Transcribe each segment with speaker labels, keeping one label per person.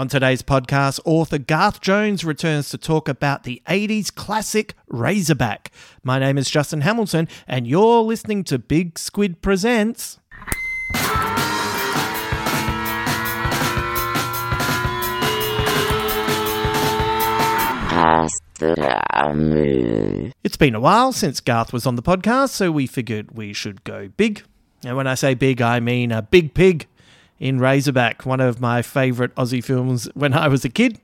Speaker 1: On today's podcast, author Garth Jones returns to talk about the 80s classic Razorback. My name is Justin Hamilton, and you're listening to Big Squid Presents. It's been a while since Garth was on the podcast, so we figured we should go big. And when I say big, I mean a big pig in Razorback, one of my favourite Aussie films when I was a kid.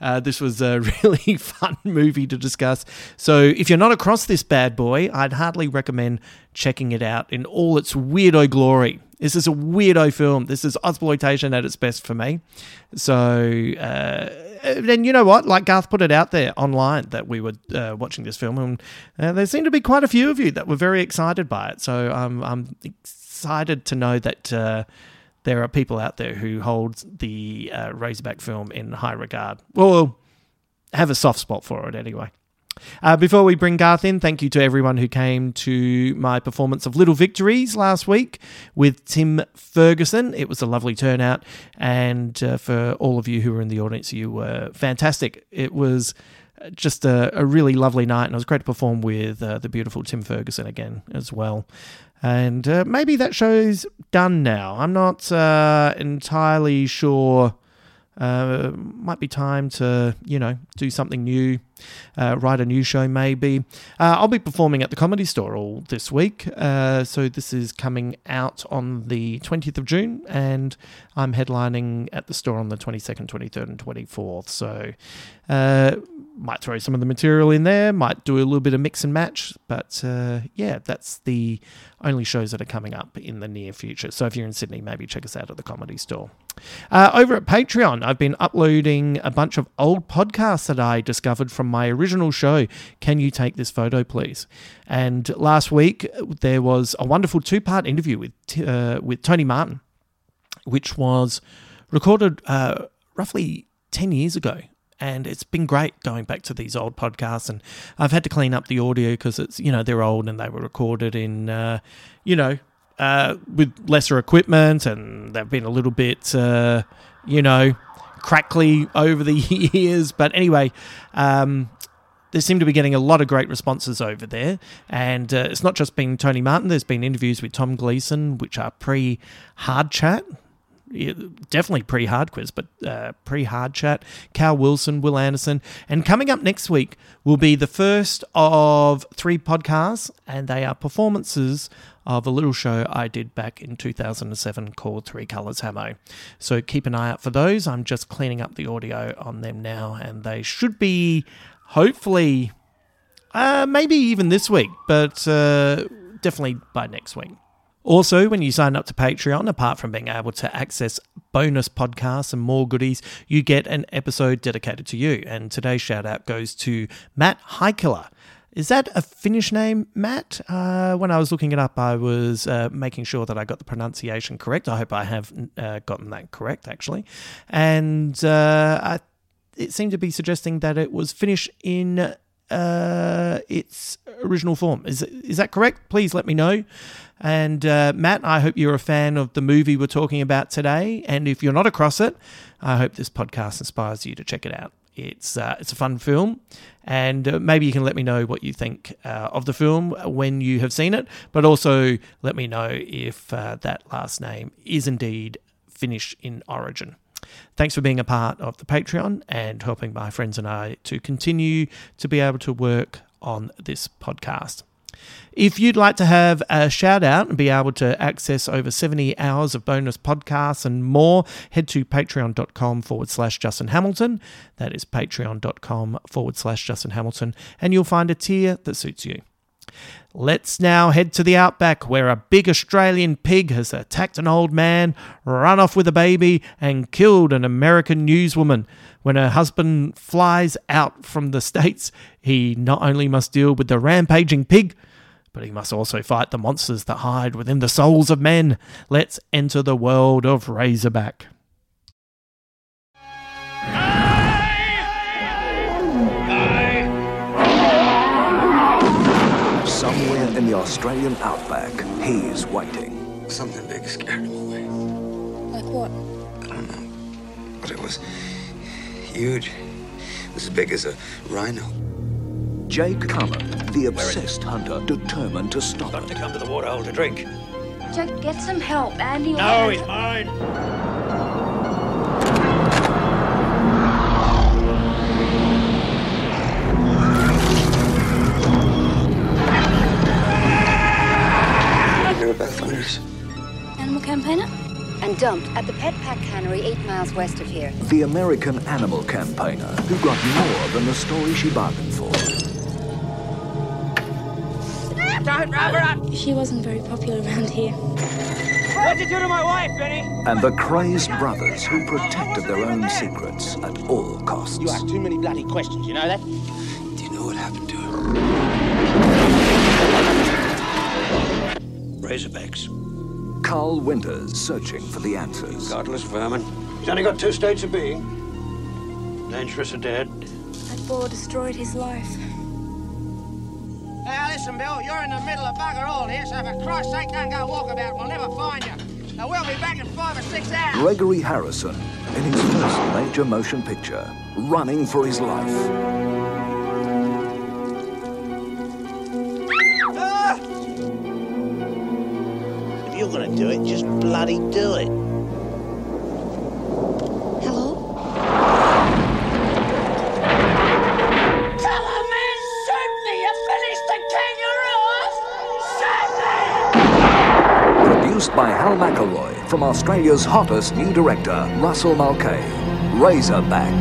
Speaker 1: Uh, this was a really fun movie to discuss. So, if you're not across this bad boy, I'd hardly recommend checking it out in all its weirdo glory. This is a weirdo film. This is exploitation at its best for me. So, uh, then you know what? Like Garth put it out there online that we were uh, watching this film, and uh, there seemed to be quite a few of you that were very excited by it. So, I'm excited to know that uh, there are people out there who hold the uh, Razorback film in high regard. Well, have a soft spot for it anyway. Uh, before we bring Garth in, thank you to everyone who came to my performance of Little Victories last week with Tim Ferguson. It was a lovely turnout, and uh, for all of you who were in the audience, you were fantastic. It was just a, a really lovely night, and it was great to perform with uh, the beautiful Tim Ferguson again as well. And uh, maybe that show's done now. I'm not uh, entirely sure. Uh, might be time to, you know, do something new, uh, write a new show maybe. Uh, I'll be performing at the Comedy Store all this week. Uh, so this is coming out on the 20th of June, and I'm headlining at the store on the 22nd, 23rd, and 24th. So uh, might throw some of the material in there, might do a little bit of mix and match. But uh, yeah, that's the only shows that are coming up in the near future. So if you're in Sydney, maybe check us out at the Comedy Store. Uh, over at Patreon, I've been uploading a bunch of old podcasts that I discovered from my original show. Can you take this photo, please? And last week there was a wonderful two-part interview with uh, with Tony Martin, which was recorded uh, roughly ten years ago and it's been great going back to these old podcasts. And i've had to clean up the audio because it's you know they're old and they were recorded in uh, you know uh, with lesser equipment and they've been a little bit uh, you know crackly over the years. But anyway um, they seem to be getting a lot of great responses over there. And uh, it's not just been Tony Martin, there's been interviews with Tom Gleeson, which are pre hard chat definitely pre hard quiz, but uh, pre hard chat. Cal Wilson, Will Anderson. And coming up next week will be the first of three podcasts, and they are performances of a little show I did back in 2007 called Three Colors Hammo. So keep an eye out for those. I'm just cleaning up the audio on them now, and they should be hopefully. Uh, maybe even this week, but uh, definitely by next week. Also, when you sign up to Patreon, apart from being able to access bonus podcasts and more goodies, you get an episode dedicated to you. And today's shout out goes to Matt Highkiller. Is that a Finnish name, Matt? Uh, when I was looking it up, I was uh, making sure that I got the pronunciation correct. I hope I have uh, gotten that correct, actually. And uh, I, it seemed to be suggesting that it was Finnish in uh, its original form. Is is that correct? Please let me know. And uh, Matt, I hope you're a fan of the movie we're talking about today. And if you're not across it, I hope this podcast inspires you to check it out. It's uh, it's a fun film, and uh, maybe you can let me know what you think uh, of the film when you have seen it. But also let me know if uh, that last name is indeed Finnish in origin. Thanks for being a part of the Patreon and helping my friends and I to continue to be able to work on this podcast. If you'd like to have a shout out and be able to access over 70 hours of bonus podcasts and more, head to patreon.com forward slash Justin Hamilton. That is patreon.com forward slash Justin Hamilton, and you'll find a tier that suits you. Let's now head to the outback where a big Australian pig has attacked an old man, run off with a baby, and killed an American newswoman. When her husband flies out from the States, he not only must deal with the rampaging pig, but he must also fight the monsters that hide within the souls of men. Let's enter the world of Razorback.
Speaker 2: In the Australian outback, he's waiting.
Speaker 3: Something big scared him away.
Speaker 4: Like what?
Speaker 3: I don't know. But it was huge. It was as big as a rhino.
Speaker 2: Jake Cullen, the obsessed hunter, determined to stop it.
Speaker 5: come to the waterhole to drink.
Speaker 4: Jack, get some help. Andy.
Speaker 5: No, he's mine.
Speaker 3: Were both winners.
Speaker 4: Animal campaigner? And dumped at the Pet Pack Cannery eight miles west of here.
Speaker 2: The American animal campaigner who got more than the story she bargained for.
Speaker 5: Don't rub her up.
Speaker 4: She wasn't very popular around here.
Speaker 5: What'd you do to my wife, Benny?
Speaker 2: And the crazed brothers who protected their own secrets at all costs.
Speaker 5: You ask too many bloody questions, you know that? Razorbacks.
Speaker 2: Carl Winters searching for the answers.
Speaker 5: Godless vermin. He's only got two states of being. Dangerous or dead.
Speaker 4: That boar destroyed his life.
Speaker 6: Now listen, Bill, you're in the middle of bugger all here, so for Christ's sake, don't go walkabout. We'll never find you. Now, we'll be back in five or six hours.
Speaker 2: Gregory Harrison in his first major motion picture, running for his life.
Speaker 5: Do it, just bloody do it.
Speaker 4: Hello?
Speaker 6: Tell a man, shoot me! You finished the kangaroo! Shoot me!
Speaker 2: Produced by Hal McElroy from Australia's hottest new director, Russell Mulcahy. Razorback.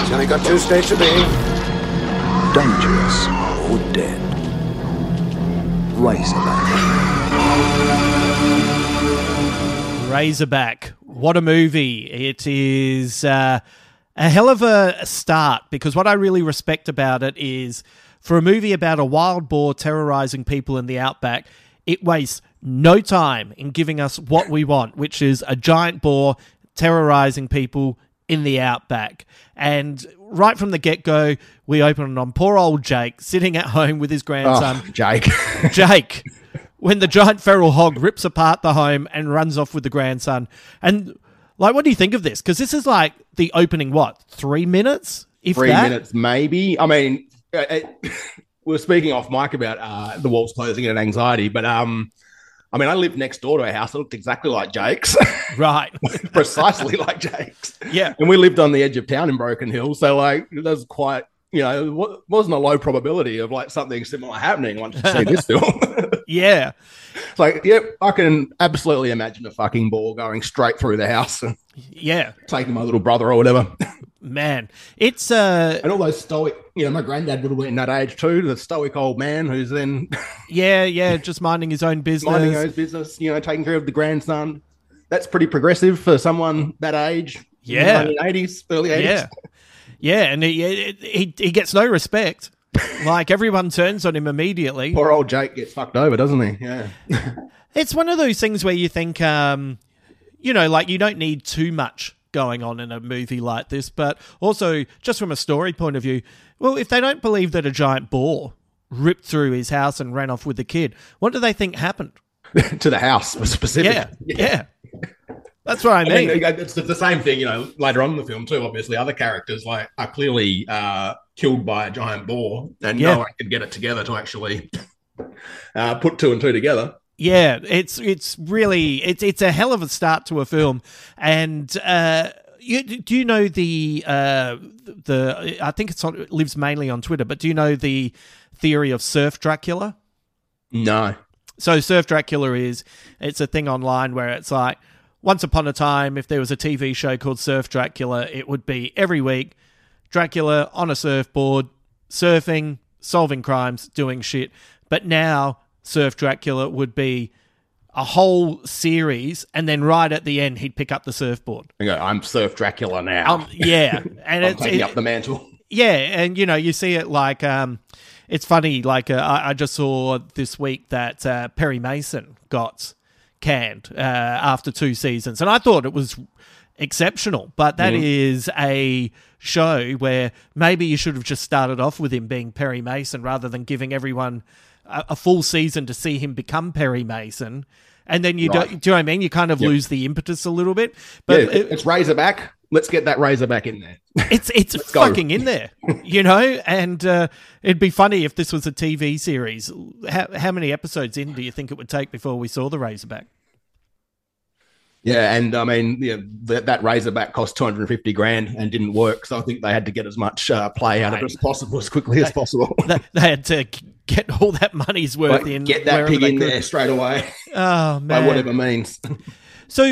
Speaker 3: He's only got two states of being.
Speaker 2: Dangerous or dead. Razorback.
Speaker 1: Razorback. What a movie. It is uh, a hell of a start because what I really respect about it is for a movie about a wild boar terrorizing people in the outback, it wastes no time in giving us what we want, which is a giant boar terrorizing people in the outback. And right from the get go, we open on poor old Jake sitting at home with his grandson.
Speaker 7: Jake.
Speaker 1: Jake, when the giant feral hog rips apart the home and runs off with the grandson. And like, what do you think of this? Because this is like the opening, what, three minutes? If
Speaker 7: Three
Speaker 1: that?
Speaker 7: minutes, maybe. I mean, it, we are speaking off mic about uh, the walls closing and anxiety, but um, I mean, I lived next door to a house that looked exactly like Jake's,
Speaker 1: Right.
Speaker 7: precisely like Jake's.
Speaker 1: Yeah.
Speaker 7: And we lived on the edge of town in Broken Hill, so like, it was quite. You know, it wasn't a low probability of like something similar happening once you see this film.
Speaker 1: Yeah.
Speaker 7: It's like, yep, I can absolutely imagine a fucking ball going straight through the house and
Speaker 1: Yeah.
Speaker 7: taking my little brother or whatever.
Speaker 1: Man. It's uh
Speaker 7: And all those stoic, you know, my granddad would have been in that age too, the stoic old man who's then
Speaker 1: yeah, yeah, just minding his own business.
Speaker 7: minding his own business, you know, taking care of the grandson. That's pretty progressive for someone that age.
Speaker 1: Yeah.
Speaker 7: eighties, early eighties.
Speaker 1: Yeah. Yeah, and he he he gets no respect. like everyone turns on him immediately.
Speaker 7: Poor old Jake gets fucked over, doesn't he? Yeah.
Speaker 1: It's one of those things where you think, um, you know, like you don't need too much going on in a movie like this, but also just from a story point of view, well, if they don't believe that a giant boar ripped through his house and ran off with the kid, what do they think happened?
Speaker 7: to the house specifically.
Speaker 1: Yeah, yeah. That's what I mean.
Speaker 7: I mean, it's the same thing, you know, later on in the film too. Obviously, other characters like are clearly uh, killed by a giant boar, and
Speaker 1: Yeah.
Speaker 7: no one can get it together to actually uh, put two and two together.
Speaker 1: Yeah, it's it's really it's it's a hell of a start to a film, and uh, you, do you know the uh, the I think it's on, it lives mainly on Twitter, but do you know the theory of Surf Dracula?
Speaker 7: No.
Speaker 1: So Surf Dracula is it's a thing online where it's like once upon a time if there was a TV show called Surf Dracula, it would be every week Dracula on a surfboard surfing, solving crimes, doing shit. But now Surf Dracula would be a whole series and then right at the end he'd pick up the surfboard.
Speaker 7: Go, I'm Surf Dracula now.
Speaker 1: Um, yeah, and it's
Speaker 7: taking
Speaker 1: it-
Speaker 7: up the mantle.
Speaker 1: yeah, and you know, you see it like um, it's funny. Like uh, I, I just saw this week that uh, Perry Mason got canned uh, after two seasons, and I thought it was exceptional. But that
Speaker 7: Mhm.
Speaker 1: is a show where maybe you should have just started off with him being Perry Mason rather than giving everyone a, a full season to see him become Perry Mason. And then you
Speaker 7: Right.
Speaker 1: don't, do you know what I mean? You kind of
Speaker 7: Yep.
Speaker 1: lose the impetus a little bit. But
Speaker 7: yeah,
Speaker 1: it-
Speaker 7: it's Razorback. Let's get that Razorback in there.
Speaker 1: it's it's fucking in there, you know. And uh, it'd be funny if this was a TV series. How, how many episodes in do you think it would take before we saw the Razorback?
Speaker 7: Yeah, and I mean, yeah, that, that Razorback cost 250 grand and didn't work. So I think they had to get as much uh, play out of it as possible as quickly as possible.
Speaker 1: They, they had to get all that money's worth
Speaker 7: Like,
Speaker 1: in.
Speaker 7: get that pig in
Speaker 1: could.
Speaker 7: there straight away.
Speaker 1: Oh
Speaker 7: by whatever means.
Speaker 1: So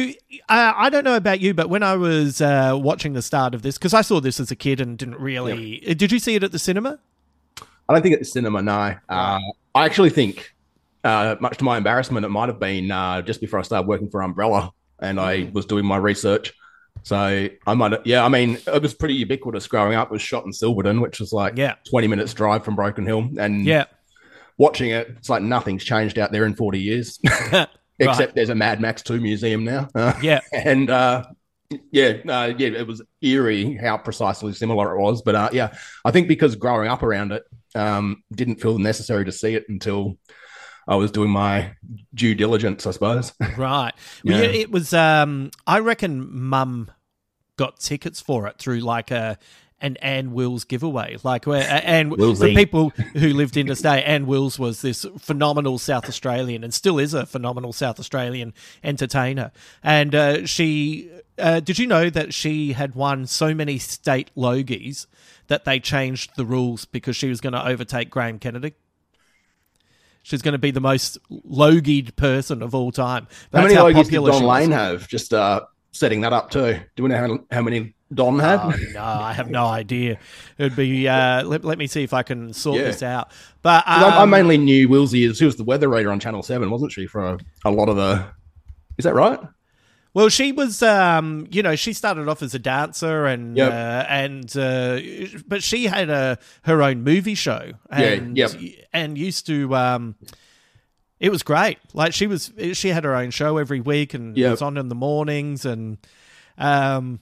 Speaker 1: uh, I don't know about you, but when I was uh, watching the start of this, because I saw this as a kid and didn't really. uh, Did you see it at the cinema?
Speaker 7: I don't think at the cinema, no. Uh, I actually think, uh, much to my embarrassment, it might have been uh, just before I started working for Umbrella and I was doing my research. So I might, yeah, I mean, it was pretty ubiquitous growing up. It was shot in Silverton, which was like
Speaker 1: Yeah.
Speaker 7: 20 minutes drive from Broken Hill. And
Speaker 1: Yeah.
Speaker 7: watching it, it's like nothing's changed out there in 40 years, except there's a Mad Max 2 museum now. Uh,
Speaker 1: Yeah.
Speaker 7: And uh, yeah, uh, yeah, it was eerie how precisely similar it was. But uh, yeah, I think because growing up around it, um, didn't feel necessary to see it until I was doing my due diligence, I suppose.
Speaker 1: Right. Well, yeah.
Speaker 7: Yeah.
Speaker 1: it was. Um, I reckon Mum got tickets for it through like a an Anne Wills giveaway. Like where and for people who lived interstate, Anne Wills was this phenomenal South Australian and still is a phenomenal South Australian entertainer. And uh, she. Uh, did you know that she had won so many state Logies that they changed the rules because she was going to overtake Graham Kennedy? She's going to be the most logied person of all time.
Speaker 7: how
Speaker 1: That's
Speaker 7: many
Speaker 1: how
Speaker 7: Logies did Don
Speaker 1: she was.
Speaker 7: Lane have? Just uh, setting that up too. Do we know how, how many Don had?
Speaker 1: Oh, no, I have no idea. It'd be. Uh, let, let me see if I can sort
Speaker 7: Yeah.
Speaker 1: this out. But
Speaker 7: 'Cause I, I
Speaker 1: um,
Speaker 7: mainly knew Wilsey as she was the weather reader on Channel Seven, wasn't she? For a, a lot of the, is that right?
Speaker 1: Well, she was, um, you know, she started off as a dancer and
Speaker 7: Yep.
Speaker 1: uh, and uh, but she had a her own movie show and
Speaker 7: yep.
Speaker 1: and used to. Um, it was great. Like she was, she had her own show every week and it was on in the mornings and. Um,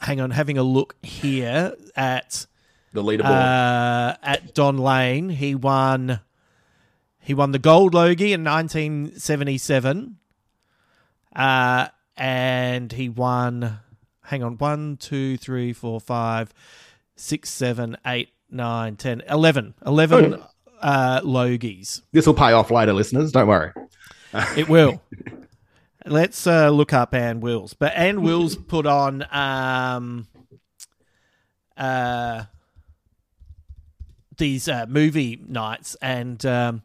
Speaker 1: hang on, having a look here at
Speaker 7: The leaderboard.
Speaker 1: uh, at Don Lane. He won. He won the Gold Logie in 1977. Uh, and he won. Hang on, one, two, three, four, five, six, seven, eight, nine, ten, eleven, eleven
Speaker 7: Oh.
Speaker 1: uh, Logies.
Speaker 7: This will pay off later, listeners. Don't worry.
Speaker 1: It will. Let's uh, look up Anne Wills. But Anne Wills put on um, uh, these uh, movie nights, and um,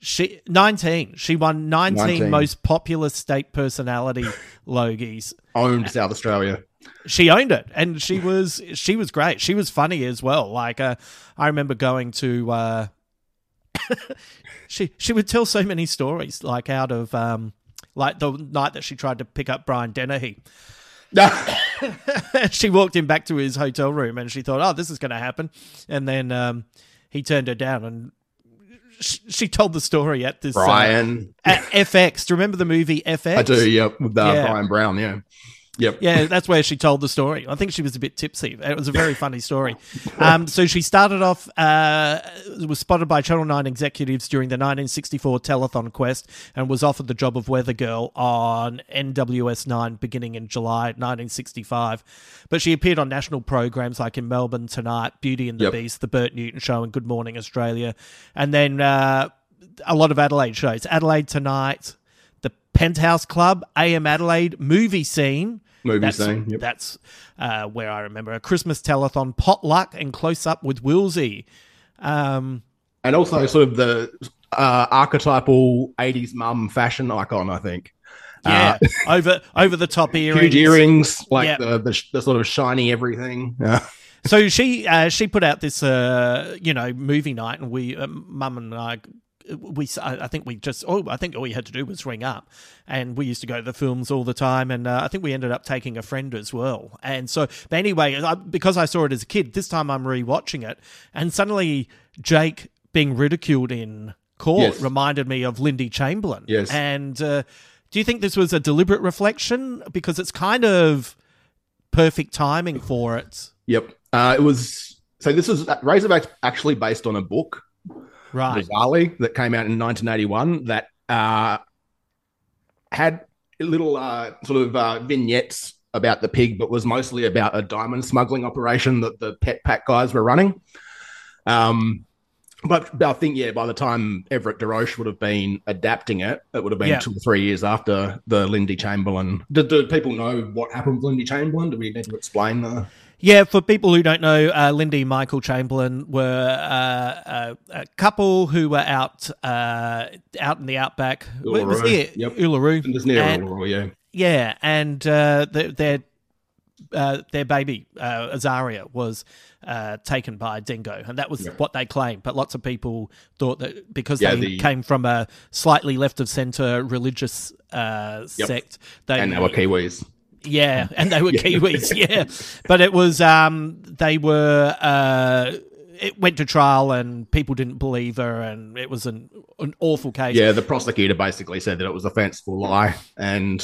Speaker 1: she nineteen. She won 19,
Speaker 7: 19.
Speaker 1: most popular state personality Logies.
Speaker 7: Owned South Australia.
Speaker 1: She owned it, and she was she was great. She was funny as well. Like uh, I remember going to. Uh, she she would tell so many stories, like out of um, like the night that she tried to pick up Brian Dennehy. she walked him back to his hotel room, and she thought, "Oh, this is going to happen," and then um, he turned her down and. sh- She told the story at this uh,
Speaker 7: Brian.
Speaker 1: at FX. Do you remember the movie FX?
Speaker 7: I do, yep, with uh,
Speaker 1: Yeah.
Speaker 7: Bryan Brown, yeah. Yep.
Speaker 1: Yeah, that's where she told the story. I think she was a bit tipsy. It was a very funny story. Um, so she started off, uh, was spotted by Channel 9 executives during the 1964 telethon quest and was offered the job of weather girl on NWS 9 beginning in July 1965. But she appeared on national programs like in Melbourne Tonight, Beauty and the
Speaker 7: Yep.
Speaker 1: Beast, The Bert Newton Show, and Good Morning Australia. And then uh, a lot of Adelaide shows. Adelaide Tonight, the Penthouse Club, AM Adelaide, Movie Scene.
Speaker 7: Movie
Speaker 1: that's,
Speaker 7: Scene, yep.
Speaker 1: That's uh, where I remember a Christmas telethon, Potluck, and Close Up with Wilsey. Um,
Speaker 7: And also sort of the uh, archetypal 80s mum fashion icon, I think.
Speaker 1: yeah, over over the top
Speaker 7: Uh,
Speaker 1: earrings.
Speaker 7: huge earrings, like
Speaker 1: Yep.
Speaker 7: the, the, the sort of shiny everything. Yeah.
Speaker 1: So she uh, she put out this uh, you know movie night, and we uh, mum and I. We, I think we just, oh, I think all we had to do was ring up, and we used to go to the films all the time, and uh, I think we ended up taking a friend as well. And so, but anyway, I, because I saw it as a kid, this time I'm rewatching it, and suddenly Jake being ridiculed in court
Speaker 7: Yes.
Speaker 1: reminded me of Lindy Chamberlain.
Speaker 7: Yes.
Speaker 1: and uh, do you think this was a deliberate reflection because it's kind of perfect timing for it?
Speaker 7: Yep. Uh, it was so. This is Razorback's actually based on a book,
Speaker 1: Right.
Speaker 7: bizarrely, that came out in 1981 that uh, had little uh, sort of uh, vignettes about the pig, but was mostly about a diamond smuggling operation that the Pet Pack guys were running. Um, but I think, yeah, by the time Everett DeRoche would have been adapting it, it would have been
Speaker 1: Yeah.
Speaker 7: two or three years after the Lindy Chamberlain. Do, do people know what happened with Lindy Chamberlain? Do we need to explain the?
Speaker 1: Yeah, for people who don't know, uh, Lindy and Michael Chamberlain were uh, a, a couple who were out uh, out in the outback. It was
Speaker 7: Uluru.
Speaker 1: near
Speaker 7: Yep.
Speaker 1: Uluru.
Speaker 7: It was near
Speaker 1: And-
Speaker 7: Uluru, yeah.
Speaker 1: Yeah, and uh, their their, uh, their baby uh, Azaria was uh, taken by a dingo, and that was what they claimed. But lots of people thought that because
Speaker 7: Yeah,
Speaker 1: they
Speaker 7: the-
Speaker 1: came from a slightly left of center religious uh,
Speaker 7: Yep.
Speaker 1: sect, they
Speaker 7: and were Kiwis.
Speaker 1: Yeah, and they were
Speaker 7: Yeah.
Speaker 1: Kiwis. Yeah, but it was um they were uh it went to trial and people didn't believe her and it was an an awful case.
Speaker 7: Yeah, the prosecutor basically said that it was a fanciful lie, and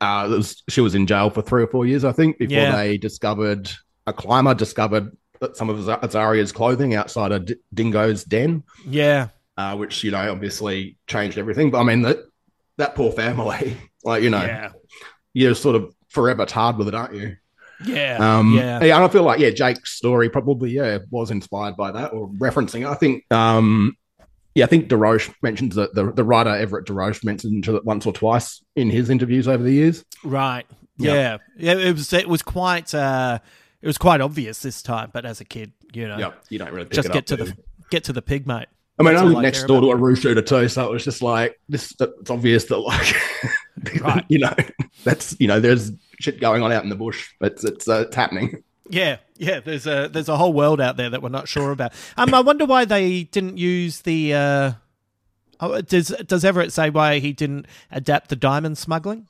Speaker 7: uh, was, she was in jail for three or four years, I think, before
Speaker 1: Yeah.
Speaker 7: they discovered a climber discovered that some of Azaria's clothing outside of D- Dingo's den,
Speaker 1: yeah,
Speaker 7: uh, which you know obviously changed everything. But I mean that that poor family, like you know,
Speaker 1: Yeah.
Speaker 7: you're sort of forever tarred with it, aren't you?
Speaker 1: yeah,
Speaker 7: Um,
Speaker 1: yeah.
Speaker 7: and I feel like yeah, Jake's story probably yeah was inspired by that or referencing. I think um, yeah, I think DeRoche mentions that the the writer Everett DeRoche mentioned it once or twice in his interviews over the years.
Speaker 1: Right.
Speaker 7: Yeah.
Speaker 1: Yeah. Yeah. It was it was quite uh it was quite obvious this time, but as a kid, you know.
Speaker 7: Yep, you don't really pick
Speaker 1: just
Speaker 7: it
Speaker 1: get
Speaker 7: up,
Speaker 1: to
Speaker 7: do
Speaker 1: the get to the pig, mate.
Speaker 7: I mean, I live next door to a roof shooter too, so it was just like this. It's obvious that like,
Speaker 1: Right.
Speaker 7: you know, that's you know, there's shit going on out in the bush. It's it's uh, it's happening.
Speaker 1: Yeah, yeah. There's a there's a whole world out there that we're not sure about. Um, I wonder why they didn't use the. Uh, oh, does does Everett say why he didn't adapt the diamond smuggling?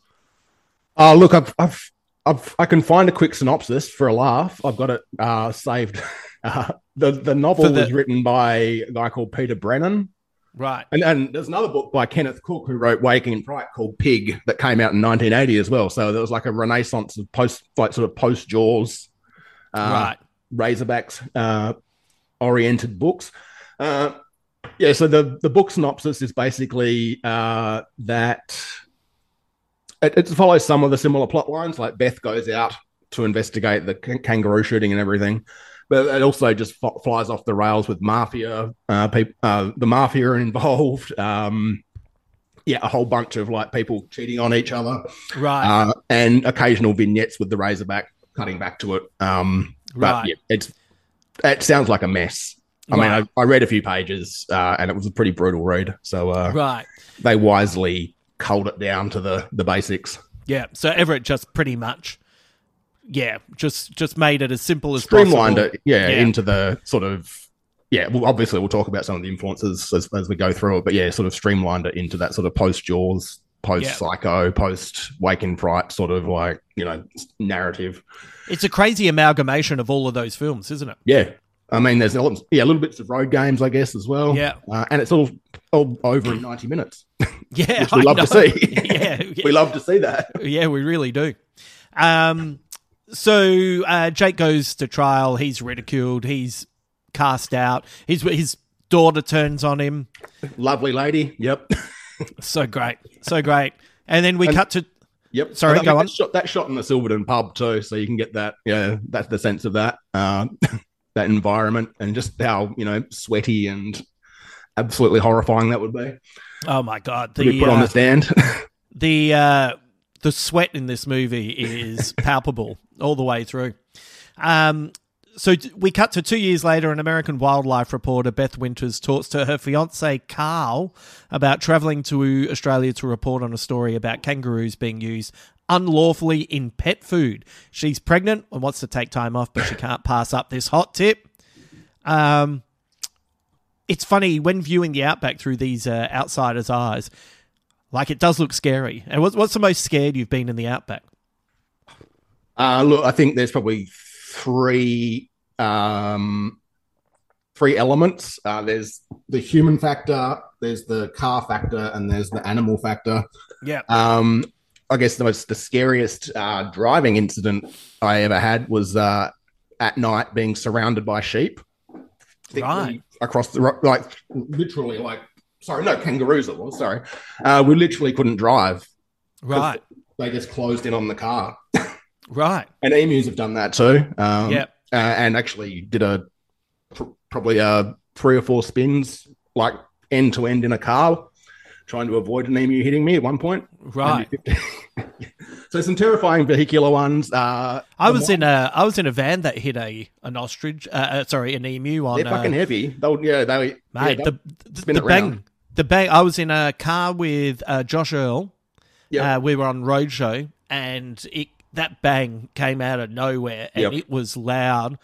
Speaker 7: Oh, look, I've, I've, I've, I can find a quick synopsis for a laugh. I've got it uh, saved. Uh, the the novel
Speaker 1: the-
Speaker 7: was written by a guy called Peter Brennan,
Speaker 1: Right.
Speaker 7: and and there's another book by Kenneth Cook who wrote Waking in Fright called Pig that came out in 1980 as well. So there was like a renaissance of post, like sort of post Jaws, uh,
Speaker 1: Right.
Speaker 7: Razorbacks uh, oriented books. Uh, yeah, so the the book synopsis is basically uh, that it, it follows some of the similar plot lines. Like Beth goes out to investigate the kangaroo shooting and everything, but it also just f- flies off the rails with mafia. Uh, peop uh, the mafia are involved. Um, yeah, a whole bunch of like people cheating on each other,
Speaker 1: Right.
Speaker 7: uh, and occasional vignettes with the Razorback cutting back to it. Um, but
Speaker 1: Right.
Speaker 7: yeah, it's it sounds like a mess. I
Speaker 1: Right.
Speaker 7: mean, I, I read a few pages, uh, and it was a pretty brutal read. So uh,
Speaker 1: Right.
Speaker 7: they wisely culled it down to the the basics.
Speaker 1: Yeah. So Everett just pretty much, yeah, just just made it as simple as
Speaker 7: streamlined
Speaker 1: possible.
Speaker 7: it, yeah,
Speaker 1: Yeah.
Speaker 7: into the sort of yeah. Well, obviously, we'll talk about some of the influences as, as we go through it, but yeah, sort of streamlined it into that sort of post Jaws post psycho, post wake in fright sort of like you know narrative.
Speaker 1: It's a crazy amalgamation of all of those films, isn't it?
Speaker 7: Yeah, I mean, there's elements, yeah, little bits of road games, I guess, as well.
Speaker 1: Yeah,
Speaker 7: uh, and it's all all over in ninety minutes.
Speaker 1: Yeah,
Speaker 7: which we
Speaker 1: I
Speaker 7: love
Speaker 1: know.
Speaker 7: to see.
Speaker 1: Yeah, yeah.
Speaker 7: we love to see that.
Speaker 1: Yeah, we really do. Um, so uh, Jake goes to trial. He's ridiculed. He's cast out. His his daughter turns on him.
Speaker 7: Lovely lady. Yep.
Speaker 1: So great, so great. And then we
Speaker 7: And-
Speaker 1: cut to.
Speaker 7: Yep.
Speaker 1: Sorry, go
Speaker 7: mean,
Speaker 1: on.
Speaker 7: That shot, that shot in the Silverton pub too, so you can get that. Yeah, that's the sense of that. Uh, that environment and just how you know sweaty and absolutely horrifying that would be.
Speaker 1: Oh my god, the
Speaker 7: put on
Speaker 1: uh,
Speaker 7: the stand.
Speaker 1: the uh, the sweat in this movie is palpable all the way through. Um, so we cut to two years later. An American wildlife reporter, Beth Winters, talks to her fiance Carl about traveling to Australia to report on a story about kangaroos being used unlawfully in pet food. She's pregnant and wants to take time off, but she can't pass up this hot tip. Um, it's funny when viewing the outback through these uh, outsiders' eyes. Like it does look scary. And what's, what's the most scared you've been in the outback?
Speaker 7: Uh, look, I think there's probably three um, three elements. Uh, there's the human factor, there's the car factor, and there's the animal factor.
Speaker 1: Yeah.
Speaker 7: Um, I guess the most the scariest uh, driving incident I ever had was uh, at night being surrounded by sheep.
Speaker 1: Right.
Speaker 7: across the like literally like sorry no kangaroos it was sorry uh, we literally couldn't drive.
Speaker 1: Right.
Speaker 7: they just closed in on the car
Speaker 1: Right.
Speaker 7: and emus have done that too. Um,
Speaker 1: Yep.
Speaker 7: uh, and actually did a pr- probably uh, three or four spins, like end to end in a car, trying to avoid an emu hitting me at one point.
Speaker 1: Right.
Speaker 7: so some terrifying vehicular ones. Uh,
Speaker 1: I was in a I was in a van that hit a an ostrich. Uh, uh, sorry, an emu on.
Speaker 7: They're fucking
Speaker 1: uh,
Speaker 7: heavy. They'll yeah they
Speaker 1: mate.
Speaker 7: yeah,
Speaker 1: the the, the bang. The bang. I was in a car with uh, Josh Earl.
Speaker 7: Yeah.
Speaker 1: Uh, we were on roadshow, and it that bang came out of nowhere, and
Speaker 7: Yep.
Speaker 1: it was loud.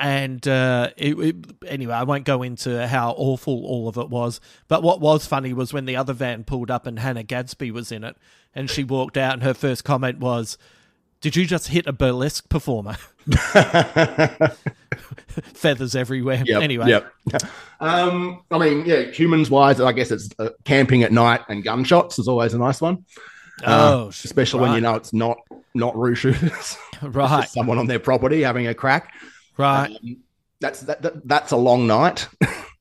Speaker 1: And uh, it, it, anyway, I won't go into how awful all of it was. But what was funny was when the other van pulled up and Hannah Gadsby was in it, and she walked out, and her first comment was, "Did you just hit a burlesque performer?" Feathers everywhere.
Speaker 7: Yep,
Speaker 1: Anyway,
Speaker 7: Yep. Um, I mean, yeah, humans wise, I guess it's uh, camping at night and gunshots is always a nice one. Uh,
Speaker 1: Oh, sh-
Speaker 7: especially when you know it's not not roo shooters. It's
Speaker 1: Right.
Speaker 7: just someone on their property having a crack.
Speaker 1: Right.
Speaker 7: Um, that's that, that. That's a long night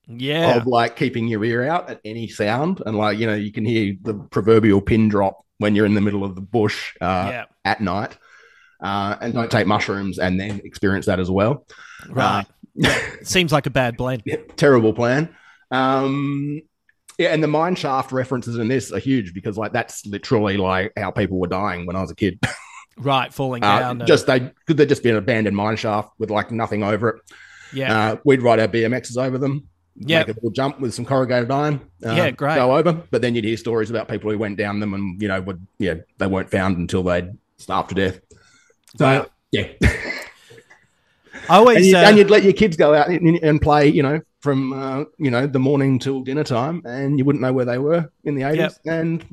Speaker 1: yeah,
Speaker 7: of like keeping your ear out at any sound, and like you know you can hear the proverbial pin drop when you're in the middle of the bush uh,
Speaker 1: Yeah.
Speaker 7: at night. Uh, and don't take mushrooms and then experience that as well.
Speaker 1: right. yeah. Seems like a bad plan.
Speaker 7: Yeah, terrible plan. Um, yeah, and the mine shaft references in this are huge because like that's literally like how people were dying when I was a kid.
Speaker 1: Right, falling
Speaker 7: Uh,
Speaker 1: down. uh,
Speaker 7: just they could they just be an abandoned mine shaft with like nothing over it.
Speaker 1: yeah,
Speaker 7: Uh, we'd ride our BMXs over them.
Speaker 1: Yeah,
Speaker 7: Make a little jump with some corrugated iron. uh,
Speaker 1: Yeah, great.
Speaker 7: Go over, but then you'd hear stories about people who went down them and you know would yeah they weren't found until they'd starved to death. So
Speaker 1: Right.
Speaker 7: yeah,
Speaker 1: I always
Speaker 7: and, you,
Speaker 1: uh,
Speaker 7: and you'd let your kids go out and, and play, you know, from uh, you know the morning till dinner time, and you wouldn't know where they were in the eighties. And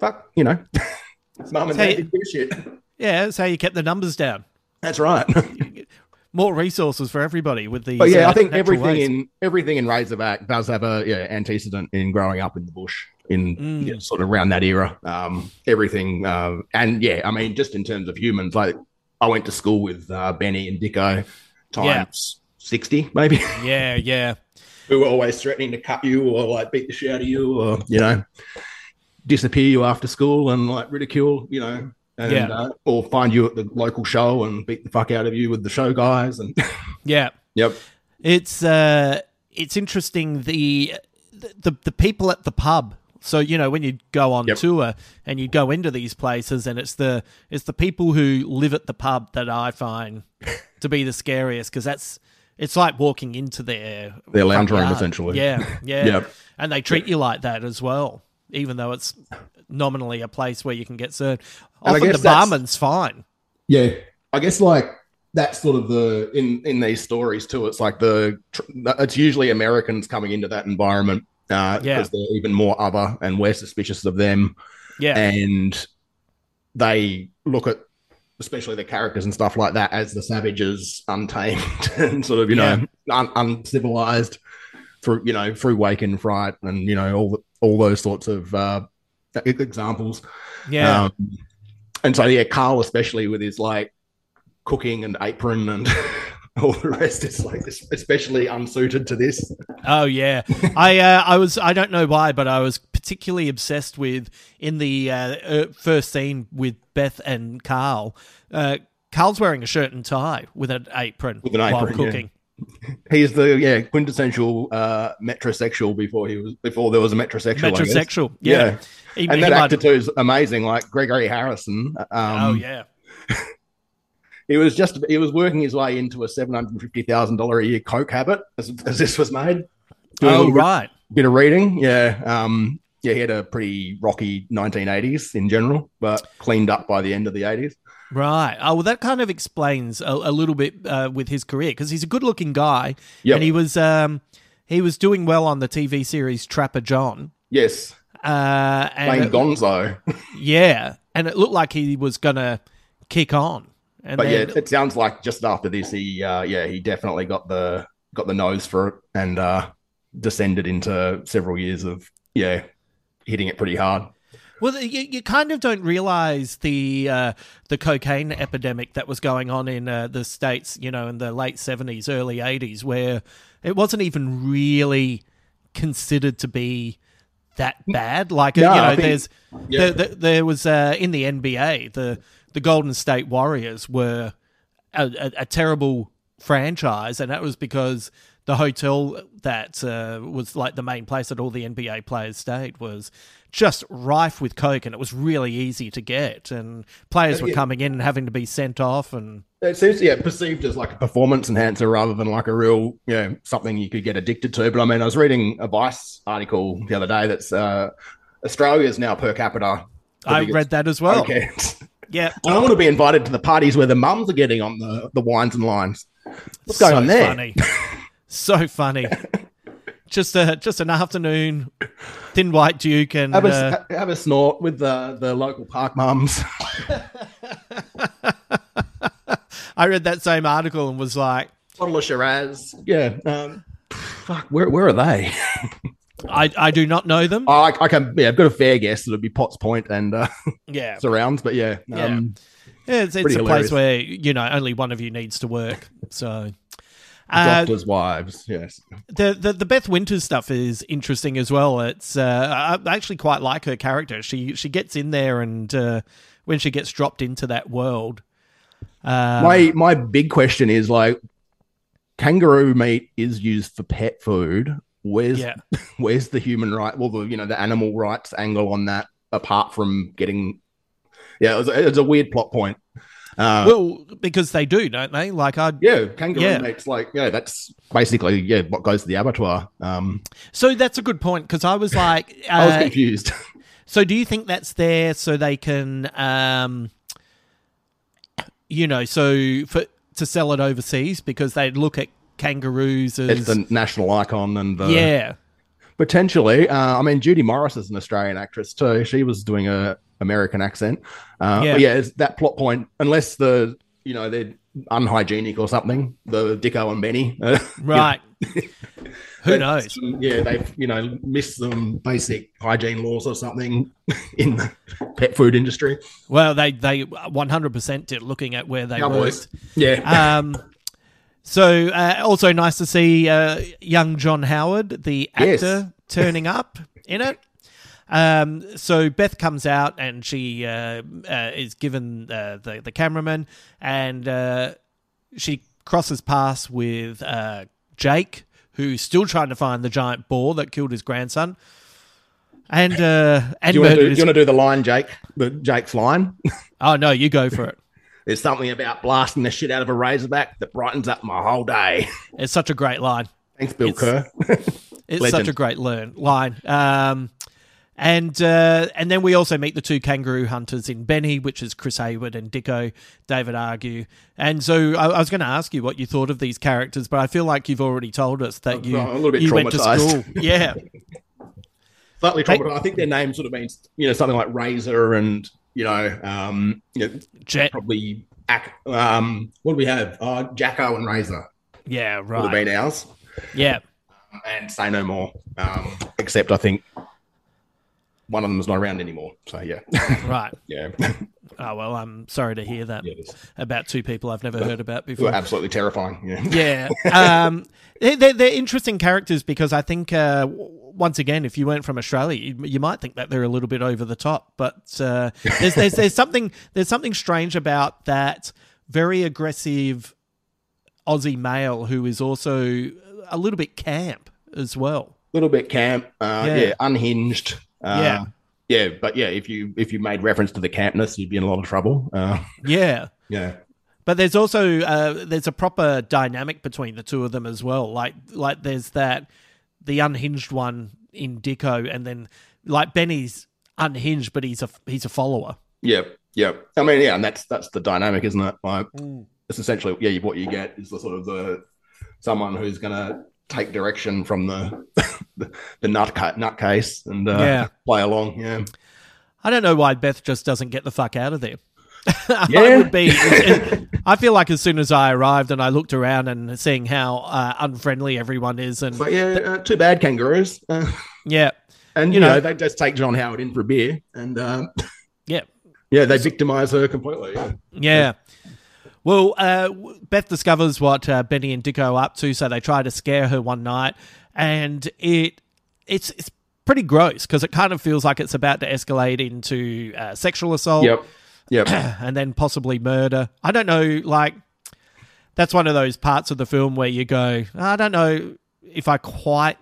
Speaker 7: fuck, you know, mum and dad did give a shit.
Speaker 1: yeah, that's how you kept the numbers down.
Speaker 7: That's right.
Speaker 1: More resources for everybody with the.
Speaker 7: but yeah,
Speaker 1: uh,
Speaker 7: I think everything
Speaker 1: ways.
Speaker 7: in everything in Razorback does have a yeah antecedent in growing up in the bush in
Speaker 1: Mm.
Speaker 7: yeah, sort of around that era. Um, everything, uh, and yeah, I mean, just in terms of humans, like I went to school with uh, Benny and Dicko times sixty, maybe.
Speaker 1: Yeah, yeah,
Speaker 7: who were always threatening to cut you or like beat the shit out of you or you know disappear you after school and like ridicule you know and
Speaker 1: Yeah.
Speaker 7: uh, or find you at the local show and beat the fuck out of you with the show guys and
Speaker 1: yeah.
Speaker 7: yep
Speaker 1: It's uh, it's interesting the the the people at the pub. So you know when you go on
Speaker 7: Yep.
Speaker 1: tour and you go into these places, and it's the it's the people who live at the pub that I find to be the scariest because that's it's like walking into their
Speaker 7: Their lounge room,
Speaker 1: yard.
Speaker 7: essentially.
Speaker 1: Yeah, yeah.
Speaker 7: Yep.
Speaker 1: And they treat you like that as well, even though it's nominally a place where you can get served. Often the barman's fine.
Speaker 7: yeah i guess like that's sort of the in in these stories too it's like the it's usually americans coming into that environment uh
Speaker 1: Yeah.
Speaker 7: because they're even more other and we're suspicious of them
Speaker 1: Yeah.
Speaker 7: and they look at especially the characters and stuff like that as the savages untamed and sort of you know un- uncivilized through you know through wake in fright and you know all the, all those sorts of uh examples
Speaker 1: Yeah.
Speaker 7: um, and so yeah carl especially with his like cooking and apron and all the rest is like especially unsuited to this
Speaker 1: Oh yeah, I uh, I was I don't know why, but I was particularly obsessed with in the uh, uh, first scene with Beth and Carl. Uh, Carl's wearing a shirt and tie with an apron,
Speaker 7: With an
Speaker 1: while
Speaker 7: apron, yeah.
Speaker 1: cooking.
Speaker 7: He's the yeah quintessential uh, metrosexual before he was before there was a metrosexual.
Speaker 1: Metrosexual, yeah. He-
Speaker 7: and that actor too is amazing. Like Gregory Harrison. Um,
Speaker 1: oh yeah,
Speaker 7: he was just he was working his way into a seven hundred fifty thousand dollar a year coke habit as, as this was made. Doing
Speaker 1: oh
Speaker 7: little bit-
Speaker 1: right.
Speaker 7: bit of reading, yeah. Um, yeah, he had a pretty rocky 1980s in general, but cleaned up by the end of the 80s.
Speaker 1: Right. Oh, well, that kind of explains a, a little bit uh, with his career because he's a good-looking guy,
Speaker 7: Yep.
Speaker 1: and he was um, he was doing well on the TV series Trapper John.
Speaker 7: Yes,
Speaker 1: Uh, and
Speaker 7: playing
Speaker 1: it-
Speaker 7: Gonzo.
Speaker 1: yeah, and it looked like he was gonna kick on. And
Speaker 7: but
Speaker 1: then,
Speaker 7: yeah, it sounds like just after this, he uh, yeah he definitely got the got the nose for it and uh, descended into several years of yeah hitting it pretty hard.
Speaker 1: Well, you, you kind of don't realize the uh, the cocaine epidemic that was going on in uh, the states, you know, in the late seventies, early eighties, where it wasn't even really considered to be that bad. Like
Speaker 7: No,
Speaker 1: you know,
Speaker 7: think-
Speaker 1: there's
Speaker 7: yeah.
Speaker 1: there, there, there was uh, in the NBA the the Golden State Warriors were a, a, a terrible franchise, and that was because the hotel that uh, was like the main place that all the NBA players stayed was just rife with coke, and it was really easy to get, and players were
Speaker 7: Yeah.
Speaker 1: coming in and having to be sent off, and
Speaker 7: It seems yeah perceived as like a performance enhancer rather than like a real you know something you could get addicted to. But I mean, I was reading a Vice article the other day that's uh, Australia's now per capita.
Speaker 1: I read that as well.
Speaker 7: Okay.
Speaker 1: Yeah,
Speaker 7: And I want to be invited to the parties where the mums are getting on the, the wines and lines. What's going
Speaker 1: so
Speaker 7: on there?
Speaker 1: Funny. so funny. just a just an afternoon, thin white duke, and
Speaker 7: Have a,
Speaker 1: uh,
Speaker 7: have a snort with the, the local park mums.
Speaker 1: I read that same article and was like,
Speaker 7: Bottle of Shiraz. Yeah. Um, fuck, where, where are they?
Speaker 1: I, I do not know them.
Speaker 7: I, I can, yeah, I've got a fair guess. That it'd be Potts Point and uh,
Speaker 1: Yeah.
Speaker 7: surrounds, but yeah.
Speaker 1: Yeah.
Speaker 7: Um,
Speaker 1: Yeah, it's, it's a place where you know only one of you needs to work. So, uh,
Speaker 7: Doctors' wives, yes.
Speaker 1: the, the the Beth Winters stuff is interesting as well. It's uh, I actually quite like her character. She she gets in there, and uh, when she gets dropped into that world, uh,
Speaker 7: my my big question is like, kangaroo meat is used for pet food. Where's
Speaker 1: Yeah.
Speaker 7: where's the human right? Well, the you know the animal rights angle on that, apart from getting, yeah, it's was, it was a weird plot point. Uh,
Speaker 1: well, because they do, don't they? Like I
Speaker 7: yeah, kangaroo
Speaker 1: yeah.
Speaker 7: like yeah, that's basically yeah what goes to the abattoir. Um,
Speaker 1: So that's a good point because I was like,
Speaker 7: I was
Speaker 1: uh,
Speaker 7: confused.
Speaker 1: So do you think that's there so they can, um, you know, so for to sell it overseas because they'd look at kangaroos as
Speaker 7: it's the national icon and the,
Speaker 1: yeah,
Speaker 7: Potentially. Uh, I mean, Judy Morris is an Australian actress too. She was doing a American accent. Uh,
Speaker 1: Yeah.
Speaker 7: yeah. that plot point, unless the, you know, they're unhygienic or something, the Dicko and Benny. uh,
Speaker 1: right. Who knows?
Speaker 7: Yeah, they've, you know, missed some basic hygiene laws or something in the pet food industry.
Speaker 1: Well, they they one hundred percent did looking at where they
Speaker 7: Cowboys.
Speaker 1: worked.
Speaker 7: Yeah.
Speaker 1: Um. So uh, also nice to see uh, young John Howard, the
Speaker 7: Yes.
Speaker 1: actor, turning up in it. Um, so Beth comes out and she uh, uh, is given uh, the the cameraman, and uh, she crosses paths with uh, Jake, who's still trying to find the giant boar that killed his grandson, and uh, and
Speaker 7: do you want to do,
Speaker 1: his-
Speaker 7: do the line, Jake? The Jake's line?
Speaker 1: Oh no, you go for it.
Speaker 7: There's something about blasting the shit out of a razorback that brightens up my whole day.
Speaker 1: It's such a great line.
Speaker 7: Thanks, Bill
Speaker 1: It's-
Speaker 7: Kerr.
Speaker 1: It's such a great learn line. Um, and uh, and then we also meet the two kangaroo hunters in Benny, which is Chris Haywood and Dicko, David Argue. And so I, I was going to ask you what you thought of these characters, but I feel like you've already told us that you
Speaker 7: I'm a little bit
Speaker 1: you went to school. Yeah.
Speaker 7: slightly troubled. I think their name sort of means you know something like Razor and you know um you know
Speaker 1: Jet.
Speaker 7: probably um what do we have? Uh, Jacko and Razor
Speaker 1: Yeah,
Speaker 7: would have
Speaker 1: right.
Speaker 7: been ours,
Speaker 1: Yeah.
Speaker 7: and say no more. Um, except I think one of them is not around anymore. So yeah,
Speaker 1: Right.
Speaker 7: yeah,
Speaker 1: Oh well, I'm sorry to hear that
Speaker 7: Yes.
Speaker 1: about two people I've never heard about before.
Speaker 7: absolutely terrifying. Yeah,
Speaker 1: Yeah, um, they- they're, they're interesting characters because I think uh, once again, if you weren't from Australia, you, you might think that they're a little bit over the top. But uh, there's, there's there's something there's something strange about that very aggressive Aussie male who is also a little bit camp as well.
Speaker 7: A little bit camp. Uh,
Speaker 1: Yeah.
Speaker 7: yeah. unhinged. Uh,
Speaker 1: Yeah.
Speaker 7: Yeah, but yeah, if you if you made reference to the campness, you'd be in a lot of trouble. Uh,
Speaker 1: Yeah.
Speaker 7: yeah,
Speaker 1: But there's also uh, there's a proper dynamic between the two of them as well. Like like there's that the unhinged one in Dicko, and then like Benny's unhinged, but he's a he's a follower.
Speaker 7: Yeah, yeah. I mean, yeah, and that's that's the dynamic, isn't it? Like, it's essentially yeah. What you get is the sort of the someone who's going to take direction from the the, the nut nutcase and uh,
Speaker 1: Yeah.
Speaker 7: play along. Yeah,
Speaker 1: I don't know why Beth just doesn't get the fuck out of there. I
Speaker 7: Yeah.
Speaker 1: would be. it- I feel like as soon as I arrived and I looked around and seeing how uh, unfriendly everyone is, and
Speaker 7: but yeah, uh, too bad kangaroos. Uh,
Speaker 1: yeah,
Speaker 7: and
Speaker 1: You
Speaker 7: know,
Speaker 1: know-
Speaker 7: they just take John Howard in for a beer, and um,
Speaker 1: yeah,
Speaker 7: yeah, they victimize her completely. Yeah.
Speaker 1: Yeah. Well, uh, Beth discovers what uh, Benny and Dicko are up to, so they try to scare her one night, and it it's it's pretty gross because it kind of feels like it's about to escalate into uh, sexual assault,
Speaker 7: Yep, yep.
Speaker 1: and then possibly murder. I don't know, like that's one of those parts of the film where you go, I don't know if I quite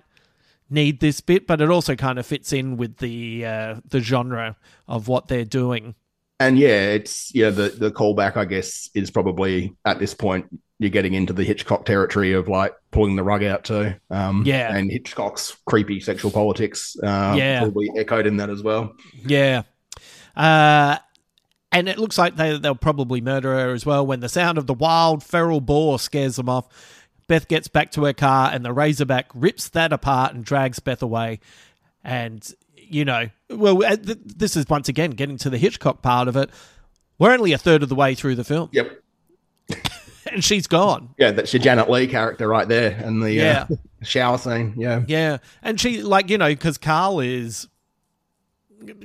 Speaker 1: need this bit, but it also kind of fits in with the uh, the genre of what they're doing.
Speaker 7: And yeah, it's yeah the the callback I guess is probably at this point you're getting into the Hitchcock territory of like pulling the rug out too. Um,
Speaker 1: Yeah.
Speaker 7: and Hitchcock's creepy sexual politics, uh,
Speaker 1: Yeah.
Speaker 7: probably echoed in that as well.
Speaker 1: Yeah. Uh, and it looks like they, they'll probably murder her as well when the sound of the wild feral boar scares them off. Beth gets back to her car and the Razorback rips that apart and drags Beth away. And, you know, well, uh, this is once again getting to the Hitchcock part of it. We're only a third of the way through the film.
Speaker 7: Yep.
Speaker 1: and she's gone.
Speaker 7: Yeah, that's your Janet Leigh character right there, and the
Speaker 1: Yeah.
Speaker 7: uh, shower scene. Yeah,
Speaker 1: Yeah, and she like you know because Carl is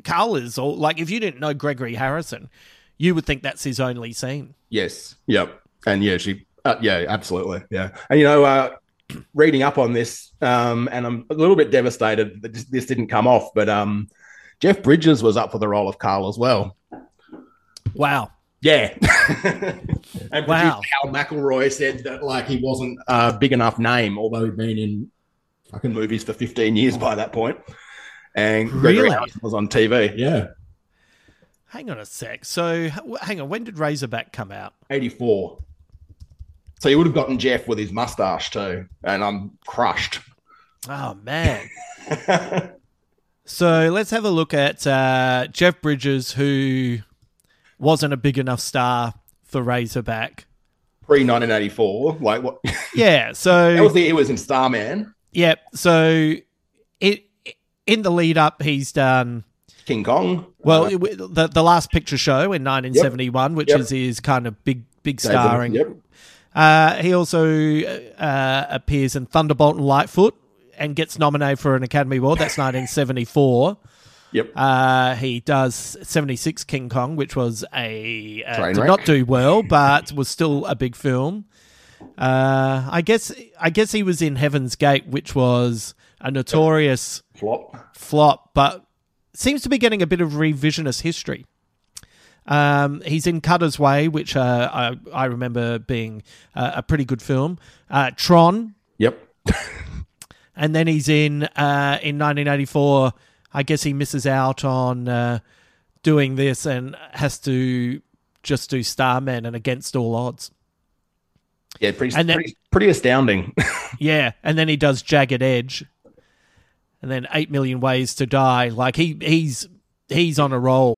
Speaker 1: Carl is all like if you didn't know Gregory Harrison, you would think that's his only scene.
Speaker 7: Yes. Yep. And yeah, she. Uh, yeah, absolutely. Yeah. And you know, uh, reading up on this, um, and I'm a little bit devastated that this, didn't come off, but um, Jeff Bridges was up for the role of Carl as well.
Speaker 1: Wow.
Speaker 7: Yeah. and
Speaker 1: Wow.
Speaker 7: wow. Hal McElroy said that like he wasn't a big enough name, although he'd been in fucking movies for 15 years by that point. And Gregory
Speaker 1: Really?
Speaker 7: Was on TV. Yeah.
Speaker 1: Hang on a sec. So hang on, when did Razorback come out?
Speaker 7: 84. So you would have gotten Jeff with his mustache too. And I'm crushed.
Speaker 1: Oh man. so let's have a look at uh, Jeff Bridges, who wasn't a big enough star for Razorback.
Speaker 7: Pre 1984. Like what?
Speaker 1: Yeah. So
Speaker 7: that was the, it was in Starman,
Speaker 1: Yep. So it in the lead up, he's done.
Speaker 7: King Kong.
Speaker 1: Well,
Speaker 7: Uh,
Speaker 1: the the last picture show in 1971, which
Speaker 7: Yep.
Speaker 1: is his kind of big big starring.
Speaker 7: Yep.
Speaker 1: Uh, he also uh, appears in Thunderbolt and Lightfoot and gets nominated for an Academy Award. That's 1974.
Speaker 7: Yep.
Speaker 1: Uh, he does 76 King Kong, which was a uh, did not do well, but was still a big film. Uh, I guess I guess he was in Heaven's Gate, which was a notorious
Speaker 7: Flop.
Speaker 1: flop, but seems to be getting a bit of revisionist history. Um, he's in Cutter's Way, which uh, I, I remember being uh, a pretty good film. Uh, Tron,
Speaker 7: Yep.
Speaker 1: and then he's in uh, in 1984. I guess he misses out on uh, doing this and has to just do Starman and Against All Odds.
Speaker 7: Yeah, pretty,
Speaker 1: And then-
Speaker 7: pretty, pretty astounding.
Speaker 1: Yeah, and then he does Jagged Edge, and then Eight Million Ways to Die. Like he he's he's on a roll.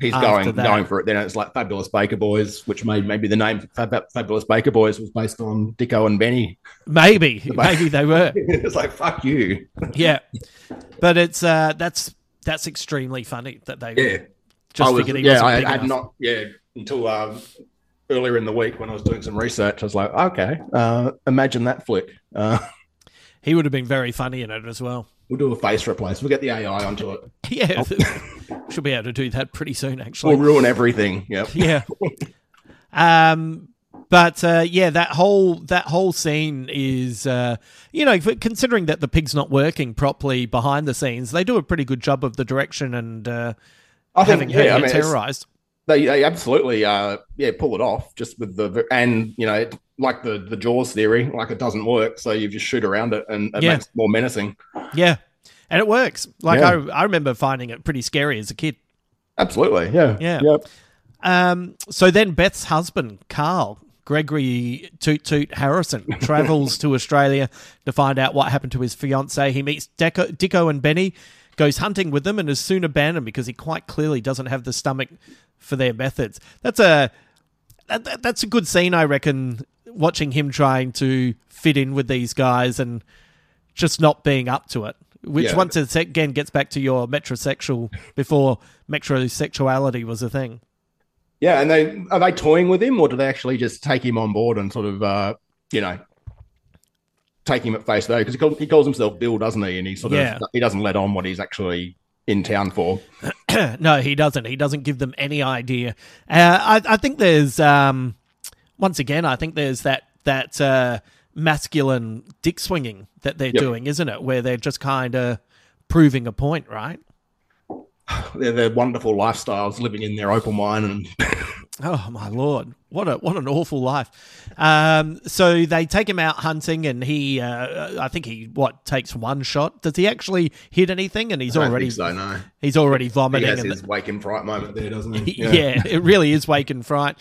Speaker 7: He's going
Speaker 1: that.
Speaker 7: going for it. Then it's like Fabulous Baker Boys, which made maybe the name Fab- Fabulous Baker Boys was based on Dicko and Benny.
Speaker 1: Maybe, maybe they were.
Speaker 7: it's like fuck you.
Speaker 1: Yeah, but it's uh, that's that's extremely funny that they
Speaker 7: Yeah,
Speaker 1: just
Speaker 7: I was, yeah, I had
Speaker 1: enough.
Speaker 7: not yeah until um, earlier in the week when I was doing some research. I was like, okay, uh, imagine that flick. Uh,
Speaker 1: He would have been very funny in it as well.
Speaker 7: We'll do a face replace. We'll get the AI onto it.
Speaker 1: Yeah, should be able to do that pretty soon. Actually,
Speaker 7: We'll ruin everything. Yep.
Speaker 1: yeah. Um, but uh, yeah, that whole that whole scene is, uh, you know, considering that the pig's not working properly behind the scenes, they do a pretty good job of the direction and uh,
Speaker 7: I think
Speaker 1: having her
Speaker 7: yeah, I
Speaker 1: get
Speaker 7: mean,
Speaker 1: terrorized.
Speaker 7: They, they absolutely uh yeah pull it off just with the and you know it, like the the Jaws theory like it doesn't work so you just shoot around it and it
Speaker 1: Yeah.
Speaker 7: makes it more menacing.
Speaker 1: Yeah, and it works. Like
Speaker 7: Yeah.
Speaker 1: I, I remember finding it pretty scary as a kid.
Speaker 7: Absolutely, yeah,
Speaker 1: Yeah.
Speaker 7: Yep.
Speaker 1: Um, so then Beth's husband, Carl, Gregory Toot Toot Harrison, travels to Australia to find out what happened to his fiancee. He meets Deco, Dicko and Benny, goes hunting with them, and is soon abandoned because he quite clearly doesn't have the stomach for their methods. That's a that, that- that's a good scene, I reckon. Watching him trying to fit in with these guys and just not being up to it. Which
Speaker 7: Yeah.
Speaker 1: once again gets back to your metrosexual before metrosexuality was a thing.
Speaker 7: Yeah, and they are they toying with him or do they actually just take him on board and sort of uh you know take him at face value because he, call, he calls himself Bill, doesn't he? And he sort
Speaker 1: Yeah.
Speaker 7: of he doesn't let on what he's actually in town for.
Speaker 1: no, he doesn't. He doesn't give them any idea. Uh, I, I think there's, um, once again, I think there's that that uh, masculine dick swinging that they're
Speaker 7: Yep.
Speaker 1: doing, isn't it? Where they're just kind of proving a point, right?
Speaker 7: They're, they're wonderful lifestyles living in their opal mine and
Speaker 1: Oh my lord, what a what an awful life. Um, so they take him out hunting, and he, uh, I think he what takes one shot. Does he actually hit anything? And he's already
Speaker 7: so, no.
Speaker 1: he's already
Speaker 7: he
Speaker 1: vomiting.
Speaker 7: has
Speaker 1: and
Speaker 7: his wake in fright moment there, doesn't he?
Speaker 1: yeah. it really is wake in fright.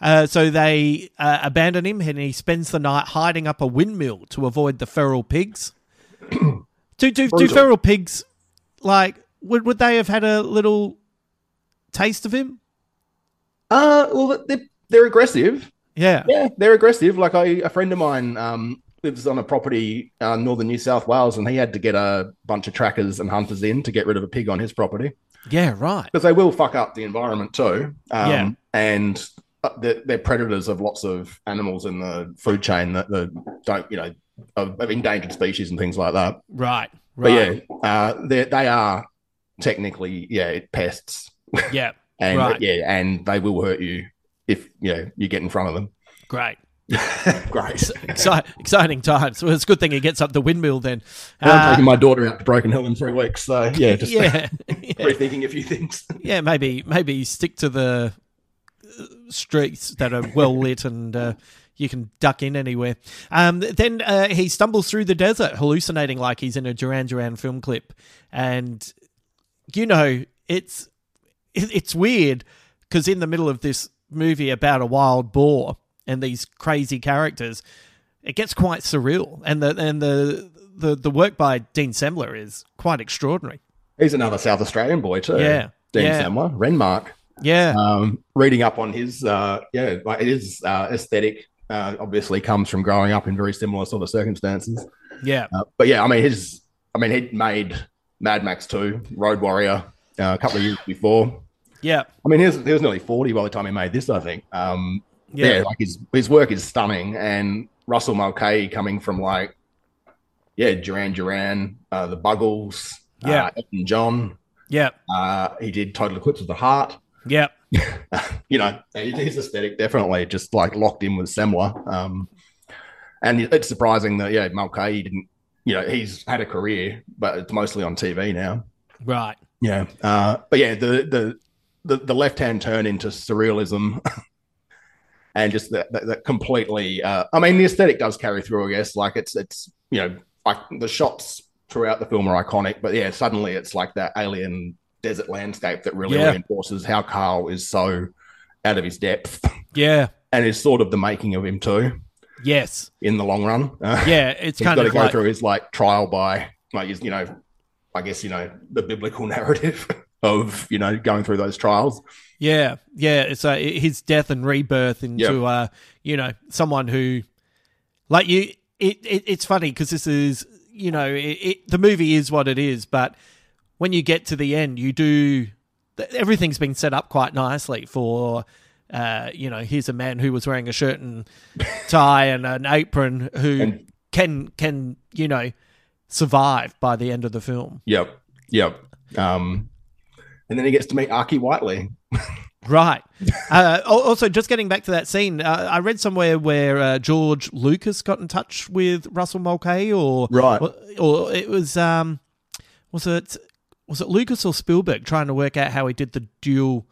Speaker 1: Uh, so they uh, abandon him, and he spends the night hiding up a windmill to avoid the feral pigs. do do do feral pigs like would would they have had a little taste of him?
Speaker 7: Uh, well, they're, they're aggressive.
Speaker 1: Yeah.
Speaker 7: Yeah, they're aggressive. Like I, a friend of mine um, lives on a property uh, northern New South Wales, and he had to get a bunch of trackers and hunters in to get rid of a pig on his property
Speaker 1: Yeah, right.
Speaker 7: because they will fuck up the environment too. Um,
Speaker 1: Yeah.
Speaker 7: and uh, they're, they're predators of lots of animals in the food chain that the don't you know of, of endangered species and things like that.
Speaker 1: Right.
Speaker 7: But
Speaker 1: Right.
Speaker 7: yeah, uh, they they are technically yeah pests.
Speaker 1: Yeah.
Speaker 7: And
Speaker 1: right.
Speaker 7: yeah, and they will hurt you if you know you get in front of them.
Speaker 1: Great.
Speaker 7: Great.
Speaker 1: Exci- exciting times. Well, it's a good thing he gets up the windmill then.
Speaker 7: I'm
Speaker 1: Uh,
Speaker 7: taking my daughter out to Broken Hill in three weeks, so yeah, just
Speaker 1: yeah.
Speaker 7: rethinking a few things.
Speaker 1: yeah, maybe maybe stick to the uh, streets that are well lit and uh, you can duck in anywhere. Um, then uh, he stumbles through the desert, hallucinating like he's in a Duran Duran film clip, and you know it's it, it's weird because in the middle of this movie about a wild boar and these crazy characters, it gets quite surreal, and the and the the, the work by Dean Semler is quite extraordinary.
Speaker 7: He's another South Australian boy too.
Speaker 1: Yeah,
Speaker 7: Dean
Speaker 1: yeah.
Speaker 7: Semler, Renmark.
Speaker 1: Yeah.
Speaker 7: Um, reading up on his, uh, yeah, like his uh, aesthetic uh, obviously comes from growing up in very similar sort of circumstances.
Speaker 1: Yeah.
Speaker 7: Uh, but yeah, I mean, his, I mean, he made Mad Max 2, Road Warrior, uh, a couple of years before.
Speaker 1: Yeah.
Speaker 7: I mean, he was, he was nearly 40 by the time he made this, I think. Um, yeah.
Speaker 1: Yeah.
Speaker 7: like his his work is stunning, and Russell Mulcahy coming from like yeah, Duran Duran, uh, the Buggles,
Speaker 1: Yeah.
Speaker 7: uh, Elton John.
Speaker 1: Yeah.
Speaker 7: Uh, he did Total Eclipse of the Heart.
Speaker 1: Yeah.
Speaker 7: you know, his aesthetic definitely just like locked in with Semler. Um, and it's surprising that yeah, Mulcahy didn't. You know, he's had a career, but it's mostly on TV now.
Speaker 1: Right.
Speaker 7: Yeah, uh, but yeah, the the the, the left hand turn into surrealism, and just that, that, that completely. Uh, I mean, the aesthetic does carry through. I guess like it's it's you know like the shots throughout the film are iconic, but yeah, suddenly it's like that alien desert landscape that really
Speaker 1: Yeah.
Speaker 7: reinforces how Carl is so out of his depth,
Speaker 1: Yeah.
Speaker 7: and is sort of the making of him too
Speaker 1: Yes.
Speaker 7: in the long run. Uh,
Speaker 1: Yeah, it's
Speaker 7: he's
Speaker 1: kind
Speaker 7: got to
Speaker 1: of
Speaker 7: go
Speaker 1: like-
Speaker 7: through his like trial by like his you know, I guess you know the biblical narrative of you know going through those trials.
Speaker 1: Yeah, yeah. It's uh, his death and rebirth into, uh, you know, someone who, like you. It, it it's funny because this is, you know, it, it, the movie is what it is, but when you get to the end, you do everything's been set up quite nicely for. Uh, you know, here's a man who was wearing a shirt and tie and an apron who can can you know survive by the end of the film.
Speaker 7: Yep, yep. Um, and then he gets to meet Arkie Whiteley.
Speaker 1: Right. Uh, also, just getting back to that scene, uh, I read somewhere where uh, George Lucas got in touch with Russell Mulcahy, or
Speaker 7: Right.
Speaker 1: or, or it was um, was it was it Lucas or Spielberg trying to work out how he did the dual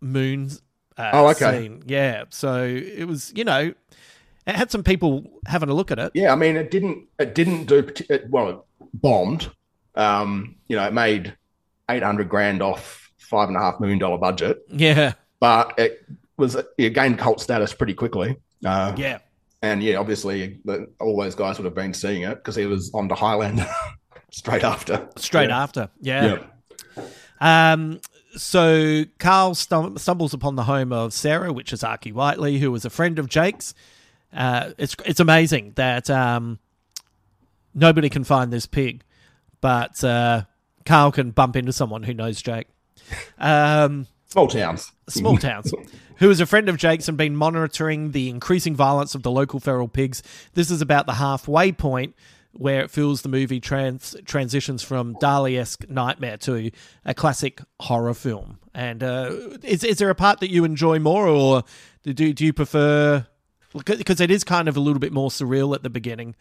Speaker 1: moons? Uh,
Speaker 7: Oh, okay.
Speaker 1: Scene. Yeah. So it was, you know, it had some people having a look at it.
Speaker 7: Yeah, I mean, it didn't. It didn't do it, well. It bombed. Um, you know, it made eight hundred grand off five and a half million dollar budget.
Speaker 1: Yeah.
Speaker 7: but it was it gained cult status pretty quickly. Uh,
Speaker 1: Yeah.
Speaker 7: and yeah, obviously, the, all those guys would have been seeing it because he was on to Highland straight after.
Speaker 1: Straight
Speaker 7: Yeah.
Speaker 1: after. Yeah. Um, so Carl stum- stumbles upon the home of Sarah, which is Arkie Whiteley, who was a friend of Jake's. Uh, it's it's amazing that um, nobody can find this pig, but uh, Carl can bump into someone who knows Jake. Um,
Speaker 7: Small towns.
Speaker 1: small towns. Who is a friend of Jake's and been monitoring the increasing violence of the local feral pigs. This is about the halfway point where it feels the movie trans- transitions from Dali esque nightmare to a classic horror film. And uh, is, is there a part that you enjoy more, or do, do you prefer? Because it is kind of a little bit more surreal at the beginning.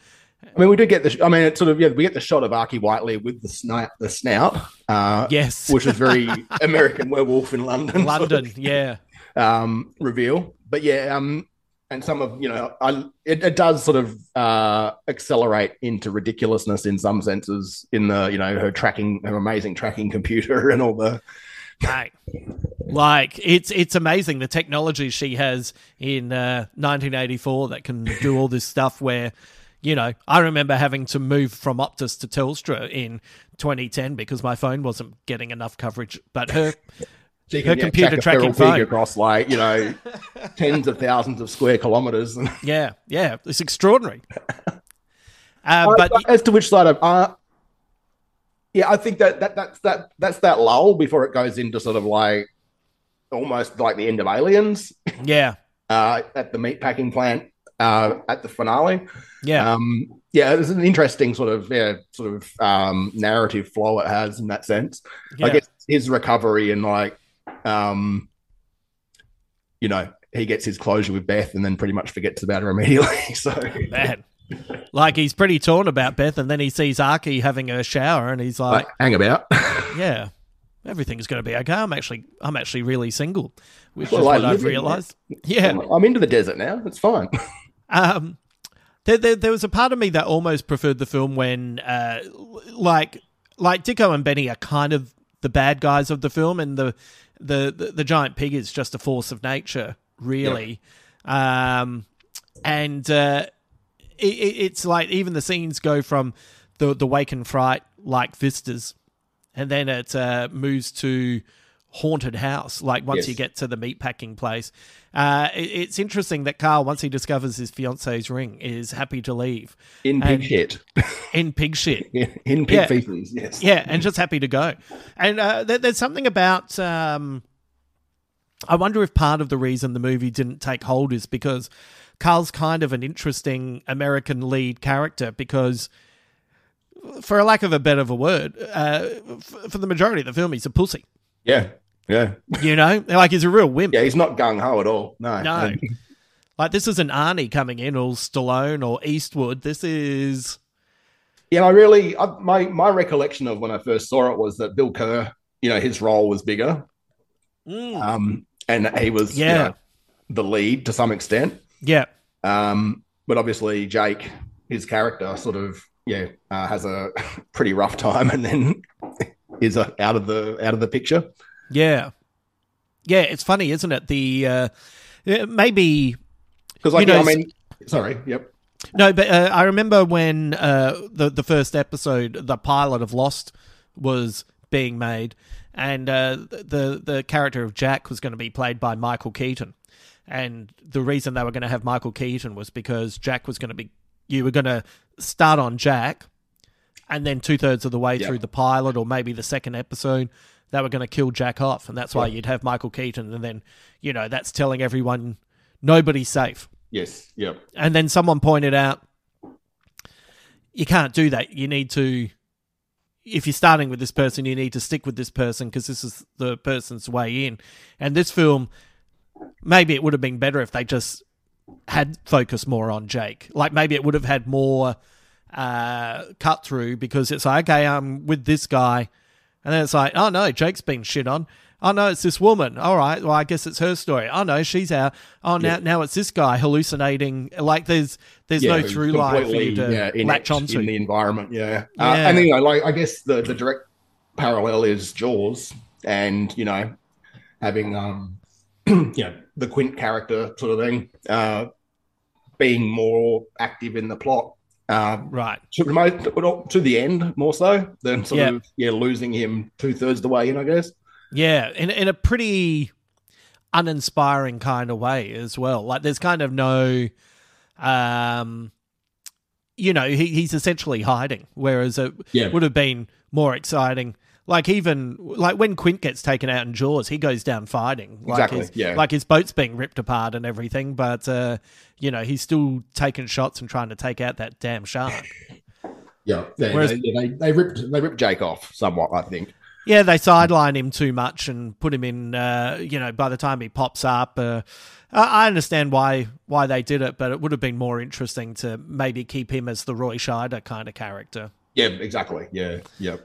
Speaker 7: I mean, we do get the. I mean, it's sort of yeah. We get the shot of Arkie Whiteley with the snout, the snout. Uh,
Speaker 1: Yes.
Speaker 7: which is very American Werewolf in London. sort of,
Speaker 1: London, yeah.
Speaker 7: um, reveal. But yeah, um, and some of you know, I it, it does sort of uh, accelerate into ridiculousness in some senses. In the you know her tracking, her amazing tracking computer, and all the
Speaker 1: Mate, like it's it's amazing the technology she has in uh, 1984 that can do all this stuff. Where, you know, I remember having to move from Optus to Telstra in 2010 because my phone wasn't getting enough coverage. But her
Speaker 7: She
Speaker 1: her
Speaker 7: yeah,
Speaker 1: computer
Speaker 7: track
Speaker 1: tracking phone,
Speaker 7: across like you know tens of thousands of square kilometers.
Speaker 1: yeah, yeah, it's extraordinary. Uh, but
Speaker 7: as to which side of uh yeah, I think that, that that's that that's that lull before it goes into sort of like almost like the end of Aliens.
Speaker 1: yeah,
Speaker 7: Uh, at the meatpacking plant uh, at the finale.
Speaker 1: Yeah.
Speaker 7: Um, yeah, it's an interesting sort of yeah, sort of um, narrative flow it has in that sense.
Speaker 1: Yeah.
Speaker 7: I guess his recovery and like um, you know, he gets his closure with Beth and then pretty much forgets about her immediately. So
Speaker 1: man. Like he's pretty torn about Beth, and then he sees Arkie having a shower, and he's like,
Speaker 7: like hang about.
Speaker 1: "Yeah, everything's going to be okay. I'm actually, I'm actually really single, which
Speaker 7: Well,
Speaker 1: is
Speaker 7: I
Speaker 1: what I've realized." Yeah,
Speaker 7: I'm into the desert now. It's fine.
Speaker 1: Um, there, there, there was a part of me that almost preferred the film when, uh, like, like Dicko and Benny are kind of the bad guys of the film, and the the the, the giant pig is just a force of nature, really. Um, and uh, it, it, it's like even the scenes go from the the wake in fright like vistas, and then it uh, moves to haunted house. Like once
Speaker 7: Yes.
Speaker 1: you get to the meatpacking place, uh, it- it's interesting that Carl, once he discovers his fiance's ring, is happy to leave
Speaker 7: In pig
Speaker 1: And-
Speaker 7: shit.
Speaker 1: In pig shit.
Speaker 7: In pig
Speaker 1: Yeah.
Speaker 7: feces, yes.
Speaker 1: Yeah, and just happy to go. And uh, there, there's something about um, I wonder if part of the reason the movie didn't take hold is because Carl's kind of an interesting American lead character because, for a lack of a better of a word, uh, f- for the majority of the film, he's a pussy.
Speaker 7: Yeah, yeah.
Speaker 1: You know, like he's a real wimp.
Speaker 7: Yeah, he's not gung ho at all. No,
Speaker 1: No. like this isn't Arnie coming in or Stallone or Eastwood. This is
Speaker 7: Yeah, I really I, my my recollection of when I first saw it was that Bill Kerr, you know, his role was bigger, um, and he was you
Speaker 1: Yeah.
Speaker 7: know, the lead to some extent.
Speaker 1: Yeah,
Speaker 7: Um, but obviously Jake, his character, sort of yeah, uh, has a pretty rough time, and then is uh, out of the out of the picture.
Speaker 1: yeah, yeah. It's funny, isn't it? The uh, uh, maybe
Speaker 7: Because like
Speaker 1: You know,
Speaker 7: I mean, sorry, yep,
Speaker 1: No, but uh, I remember when uh, the the first episode, the pilot of Lost, was being made, and uh, the the character of Jack was going to be played by Michael Keaton, and the reason they were going to have Michael Keaton was because Jack was going to be you were going to start on Jack, and then two thirds of the way
Speaker 7: Yeah.
Speaker 1: through the pilot or maybe the second episode. They were going to kill Jack off, and that's why you'd have Michael Keaton, and then you know that's telling everyone nobody's safe.
Speaker 7: yes, yep,
Speaker 1: And then someone pointed out you can't do that. You need to, if you're starting with this person, you need to stick with this person because this is the person's way in. And this film, maybe it would have been better if they just had focused more on Jake. Like maybe it would have had more uh, cut through because it's like, okay, I'm with this guy. And then it's like, oh no, Jake's been shit on. Oh no, it's this woman. All right, well I guess it's her story. Oh no, she's out. Oh now
Speaker 7: Yeah.
Speaker 1: now it's this guy hallucinating. Like there's there's no
Speaker 7: who's
Speaker 1: through line for you to
Speaker 7: yeah,
Speaker 1: latch onto.
Speaker 7: in the environment. Yeah,
Speaker 1: Yeah.
Speaker 7: Uh, and you know, like I guess the the direct parallel is Jaws, and you know, having um, you know, the Quint character sort of thing, uh, being more active in the plot. Uh,
Speaker 1: right.
Speaker 7: to remote to the end more so than sort
Speaker 1: Yeah.
Speaker 7: of yeah losing him two thirds the way in, I guess.
Speaker 1: Yeah, in in a pretty uninspiring kind of way as well. Like there's kind of no um you know, he, he's essentially hiding, whereas it
Speaker 7: Yeah.
Speaker 1: would have been more exciting. Like even like when Quint gets taken out in Jaws, he goes down fighting. Like
Speaker 7: Exactly,
Speaker 1: his,
Speaker 7: yeah.
Speaker 1: Like his boat's being ripped apart and everything, but uh, you know, he's still taking shots and trying to take out that damn shark.
Speaker 7: Yeah, they,
Speaker 1: Whereas-
Speaker 7: they, they, they ripped they ripped Jake off somewhat, I think.
Speaker 1: Yeah, they sideline him too much and put him in. Uh, you know, by the time he pops up, uh, I I understand why why they did it, but it would have been more interesting to maybe keep him as the Roy Scheider kind of character.
Speaker 7: Yeah, exactly. Yeah, yeah,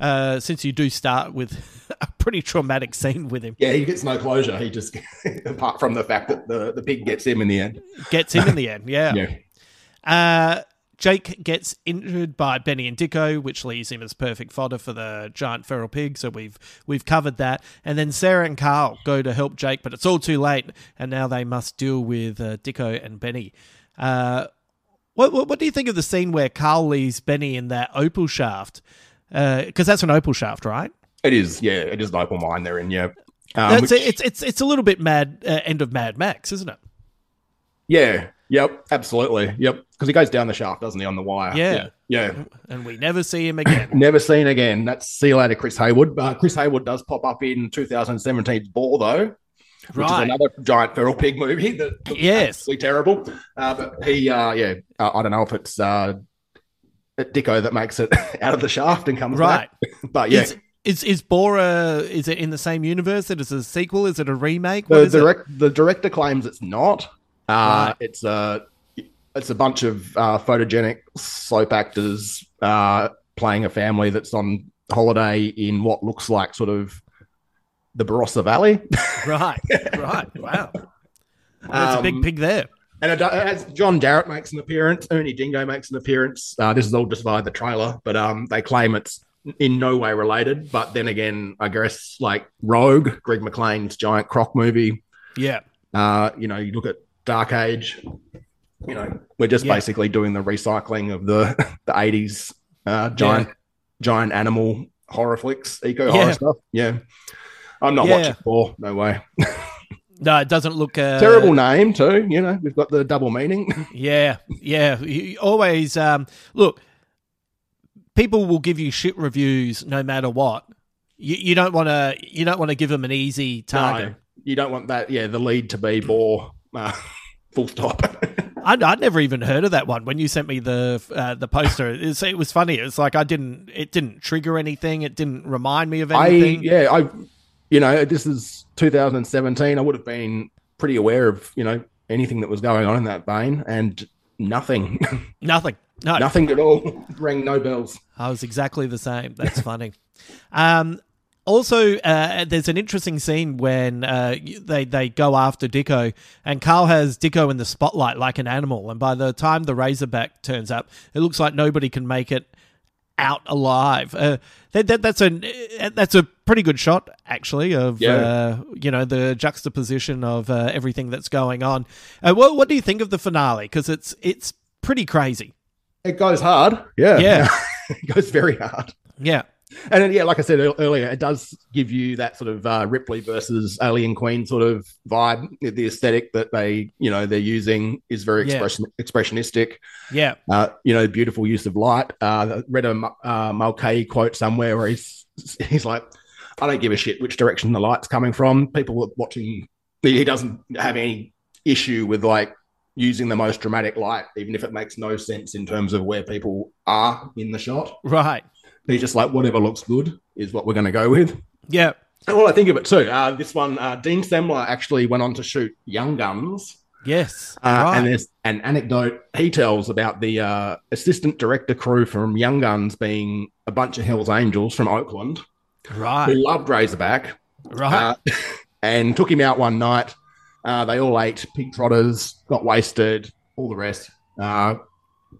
Speaker 1: Uh, since you do start with a pretty traumatic scene with him,
Speaker 7: yeah. He gets no closure. He just apart from the fact that the the pig gets him in the end.
Speaker 1: gets him in the end. Yeah.
Speaker 7: Yeah.
Speaker 1: Uh, Jake gets injured by Benny and Dicko, which leaves him as perfect fodder for the giant feral pig. So we've we've covered that. And then Sarah and Carl go to help Jake, but it's all too late, and now they must deal with uh, Dicko and Benny. Uh, what, what what do you think of the scene where Carl leaves Benny in that opal shaft? Because that's an opal shaft, right?
Speaker 7: It is. Yeah, it is an open mine they're in. Yeah. Um,
Speaker 1: That's
Speaker 7: which-
Speaker 1: it's it's it's a little bit mad uh, end of Mad Max, isn't it?
Speaker 7: yeah. Yep. Absolutely. Yep. Because he goes down the shaft, doesn't he, on the wire?
Speaker 1: Yeah.
Speaker 7: Yeah. yeah.
Speaker 1: And we never see him again.
Speaker 7: Never seen again. That's see you later, Chris Haywood. Uh, Chris Haywood does pop up in 2017's Boar, though, which
Speaker 1: Right.
Speaker 7: is another giant feral pig movie that looks
Speaker 1: Yes.
Speaker 7: absolutely terrible. Uh, but he, uh, yeah, uh, I don't know if it's Dicko that makes it out of the shaft and comes
Speaker 1: Right.
Speaker 7: back. but yeah,
Speaker 1: Is, is is Bora? Is it in the same universe? It is a sequel? Is it a remake?
Speaker 7: the
Speaker 1: What is it?
Speaker 7: the director claims it's not. Uh,
Speaker 1: Right.
Speaker 7: It's a it's a bunch of uh, photogenic soap actors uh, playing a family that's on holiday in what looks like sort of the Barossa Valley.
Speaker 1: Right, right. Wow. There's a big
Speaker 7: Um,
Speaker 1: pig there.
Speaker 7: And it, as John Jarratt makes an appearance, Ernie Dingo makes an appearance. Uh, this is all just via the trailer, but um, they claim it's in no way related. But then again, I guess like Rogue, Greg McLean's giant croc movie.
Speaker 1: Yeah.
Speaker 7: Uh, you know, you look at Dark Age. You know, we're just
Speaker 1: Yeah.
Speaker 7: basically doing the recycling of the the eighties uh, giant giant animal horror flicks, eco
Speaker 1: Yeah.
Speaker 7: horror stuff. Yeah, I'm not
Speaker 1: Yeah.
Speaker 7: watching for no way.
Speaker 1: No, it doesn't look uh,
Speaker 7: Terrible name too. You know, we've got the double meaning.
Speaker 1: Yeah, yeah. You always um, look. People will give you shit reviews no matter what. You, you don't want to. You don't want to give them an easy target.
Speaker 7: No. you don't want that. Yeah, the lead to be bore. Uh, full stop.
Speaker 1: I'd, I'd never even heard of that one. When you sent me the uh, the poster, it was, it was funny. It's like I didn't. It didn't trigger anything. It didn't remind me of
Speaker 7: I
Speaker 1: anything.
Speaker 7: yeah, I you know this is 2017. I would have been pretty aware of you know anything that was going on in that vein, and nothing,
Speaker 1: Nothing. No.
Speaker 7: nothing at all. Rang no bells.
Speaker 1: I was exactly the same. That's funny. Um, also, uh, there's an interesting scene when uh, they they go after Dicko, and Carl has Dicko in the spotlight like an animal. And by the time the Razorback turns up, it looks like nobody can make it out alive. Uh, that, that, that's a that's a pretty good shot actually of
Speaker 7: Yeah.
Speaker 1: uh, you know the juxtaposition of uh, everything that's going on. Uh, what what do you think of the finale? Because it's it's pretty crazy.
Speaker 7: It goes hard. Yeah,
Speaker 1: Yeah.
Speaker 7: it goes very hard.
Speaker 1: Yeah.
Speaker 7: And then, yeah, like I said earlier, it does give you that sort of uh, Ripley versus Alien Queen sort of vibe. The aesthetic that they, you know, they're using is very
Speaker 1: Yeah.
Speaker 7: expression expressionistic.
Speaker 1: Yeah.
Speaker 7: Uh, you know, beautiful use of light. Uh, I read a uh, Mulcahy quote somewhere where he's he's like, "I don't give a shit which direction the light's coming from." People are watching. He doesn't have any issue with like using the most dramatic light, even if it makes no sense in terms of where people are in the shot.
Speaker 1: Right.
Speaker 7: He's just like, whatever looks good is what we're going to go with.
Speaker 1: Yeah.
Speaker 7: And well, I think of it too. Uh, this one, uh, Dean Semler actually went on to shoot Young Guns.
Speaker 1: Yes.
Speaker 7: Uh,
Speaker 1: right.
Speaker 7: And there's an anecdote he tells about the uh, assistant director crew from Young Guns being a bunch of Hells Angels from Oakland
Speaker 1: right.
Speaker 7: who loved Razorback
Speaker 1: Right.
Speaker 7: uh, and took him out one night. Uh, they all ate pig trotters, got wasted, all the rest. Uh,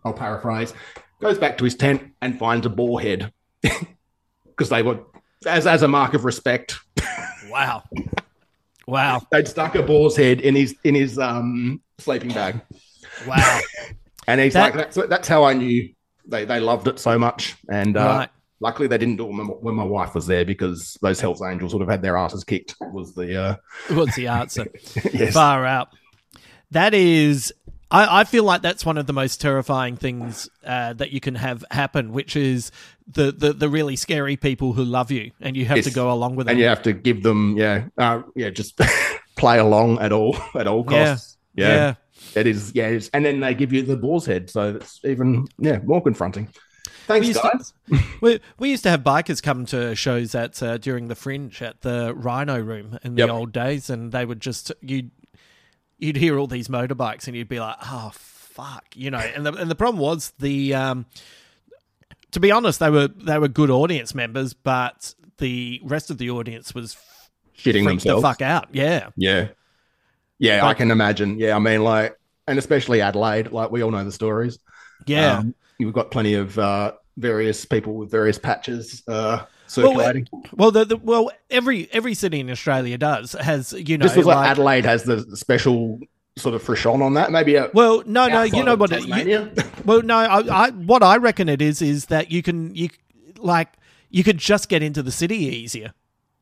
Speaker 7: I'll paraphrase. Goes back to his tent and finds a boar head because they were, as as a mark of respect,
Speaker 1: wow. Wow.
Speaker 7: they'd stuck a boar's head in his in his um, sleeping bag.
Speaker 1: Wow.
Speaker 7: And he's
Speaker 1: That-
Speaker 7: like, that's, that's how I knew they, they loved it so much. And uh,
Speaker 1: Right.
Speaker 7: luckily, they didn't do it when my, wife was there because those Hells Angels would have had their asses kicked. Was the uh,
Speaker 1: What's the answer?
Speaker 7: Yes.
Speaker 1: Far out. That is. I, I feel like that's one of the most terrifying things uh, that you can have happen, which is the, the, the really scary people who love you and you have to go along with them.
Speaker 7: and you have to give them, yeah, uh, yeah, just play along at all at all
Speaker 1: Yeah.
Speaker 7: costs. Yeah, it is. Yeah, it's, and then they give you the boar's head, so it's even yeah more confronting. Thanks,
Speaker 1: we used
Speaker 7: guys.
Speaker 1: To, we, we used to have bikers come to shows at uh, during the Fringe at the Rhino Room in the old days, and they would just you'd you'd hear all these motorbikes, and you'd be like, oh fuck, you know. And the and the problem was the um, to be honest, they were they were good audience members, but the rest of the audience was
Speaker 7: Shitting themselves.
Speaker 1: the fuck out. Yeah,
Speaker 7: Yeah, yeah, I can imagine. Yeah, I mean, like, and especially Adelaide, like we all know the stories.
Speaker 1: yeah.
Speaker 7: Um, you've got plenty of uh, various people with various patches uh,
Speaker 1: Well,
Speaker 7: circulating.
Speaker 1: well, the, the, well, every every city in Australia does has you know
Speaker 7: Just like,
Speaker 1: like-
Speaker 7: Adelaide has the special sort of frisson on that. Maybe a,
Speaker 1: Well, no, no, you know what? You, well, no, I, I, what I reckon it is is that you can you like you could just get into the city easier.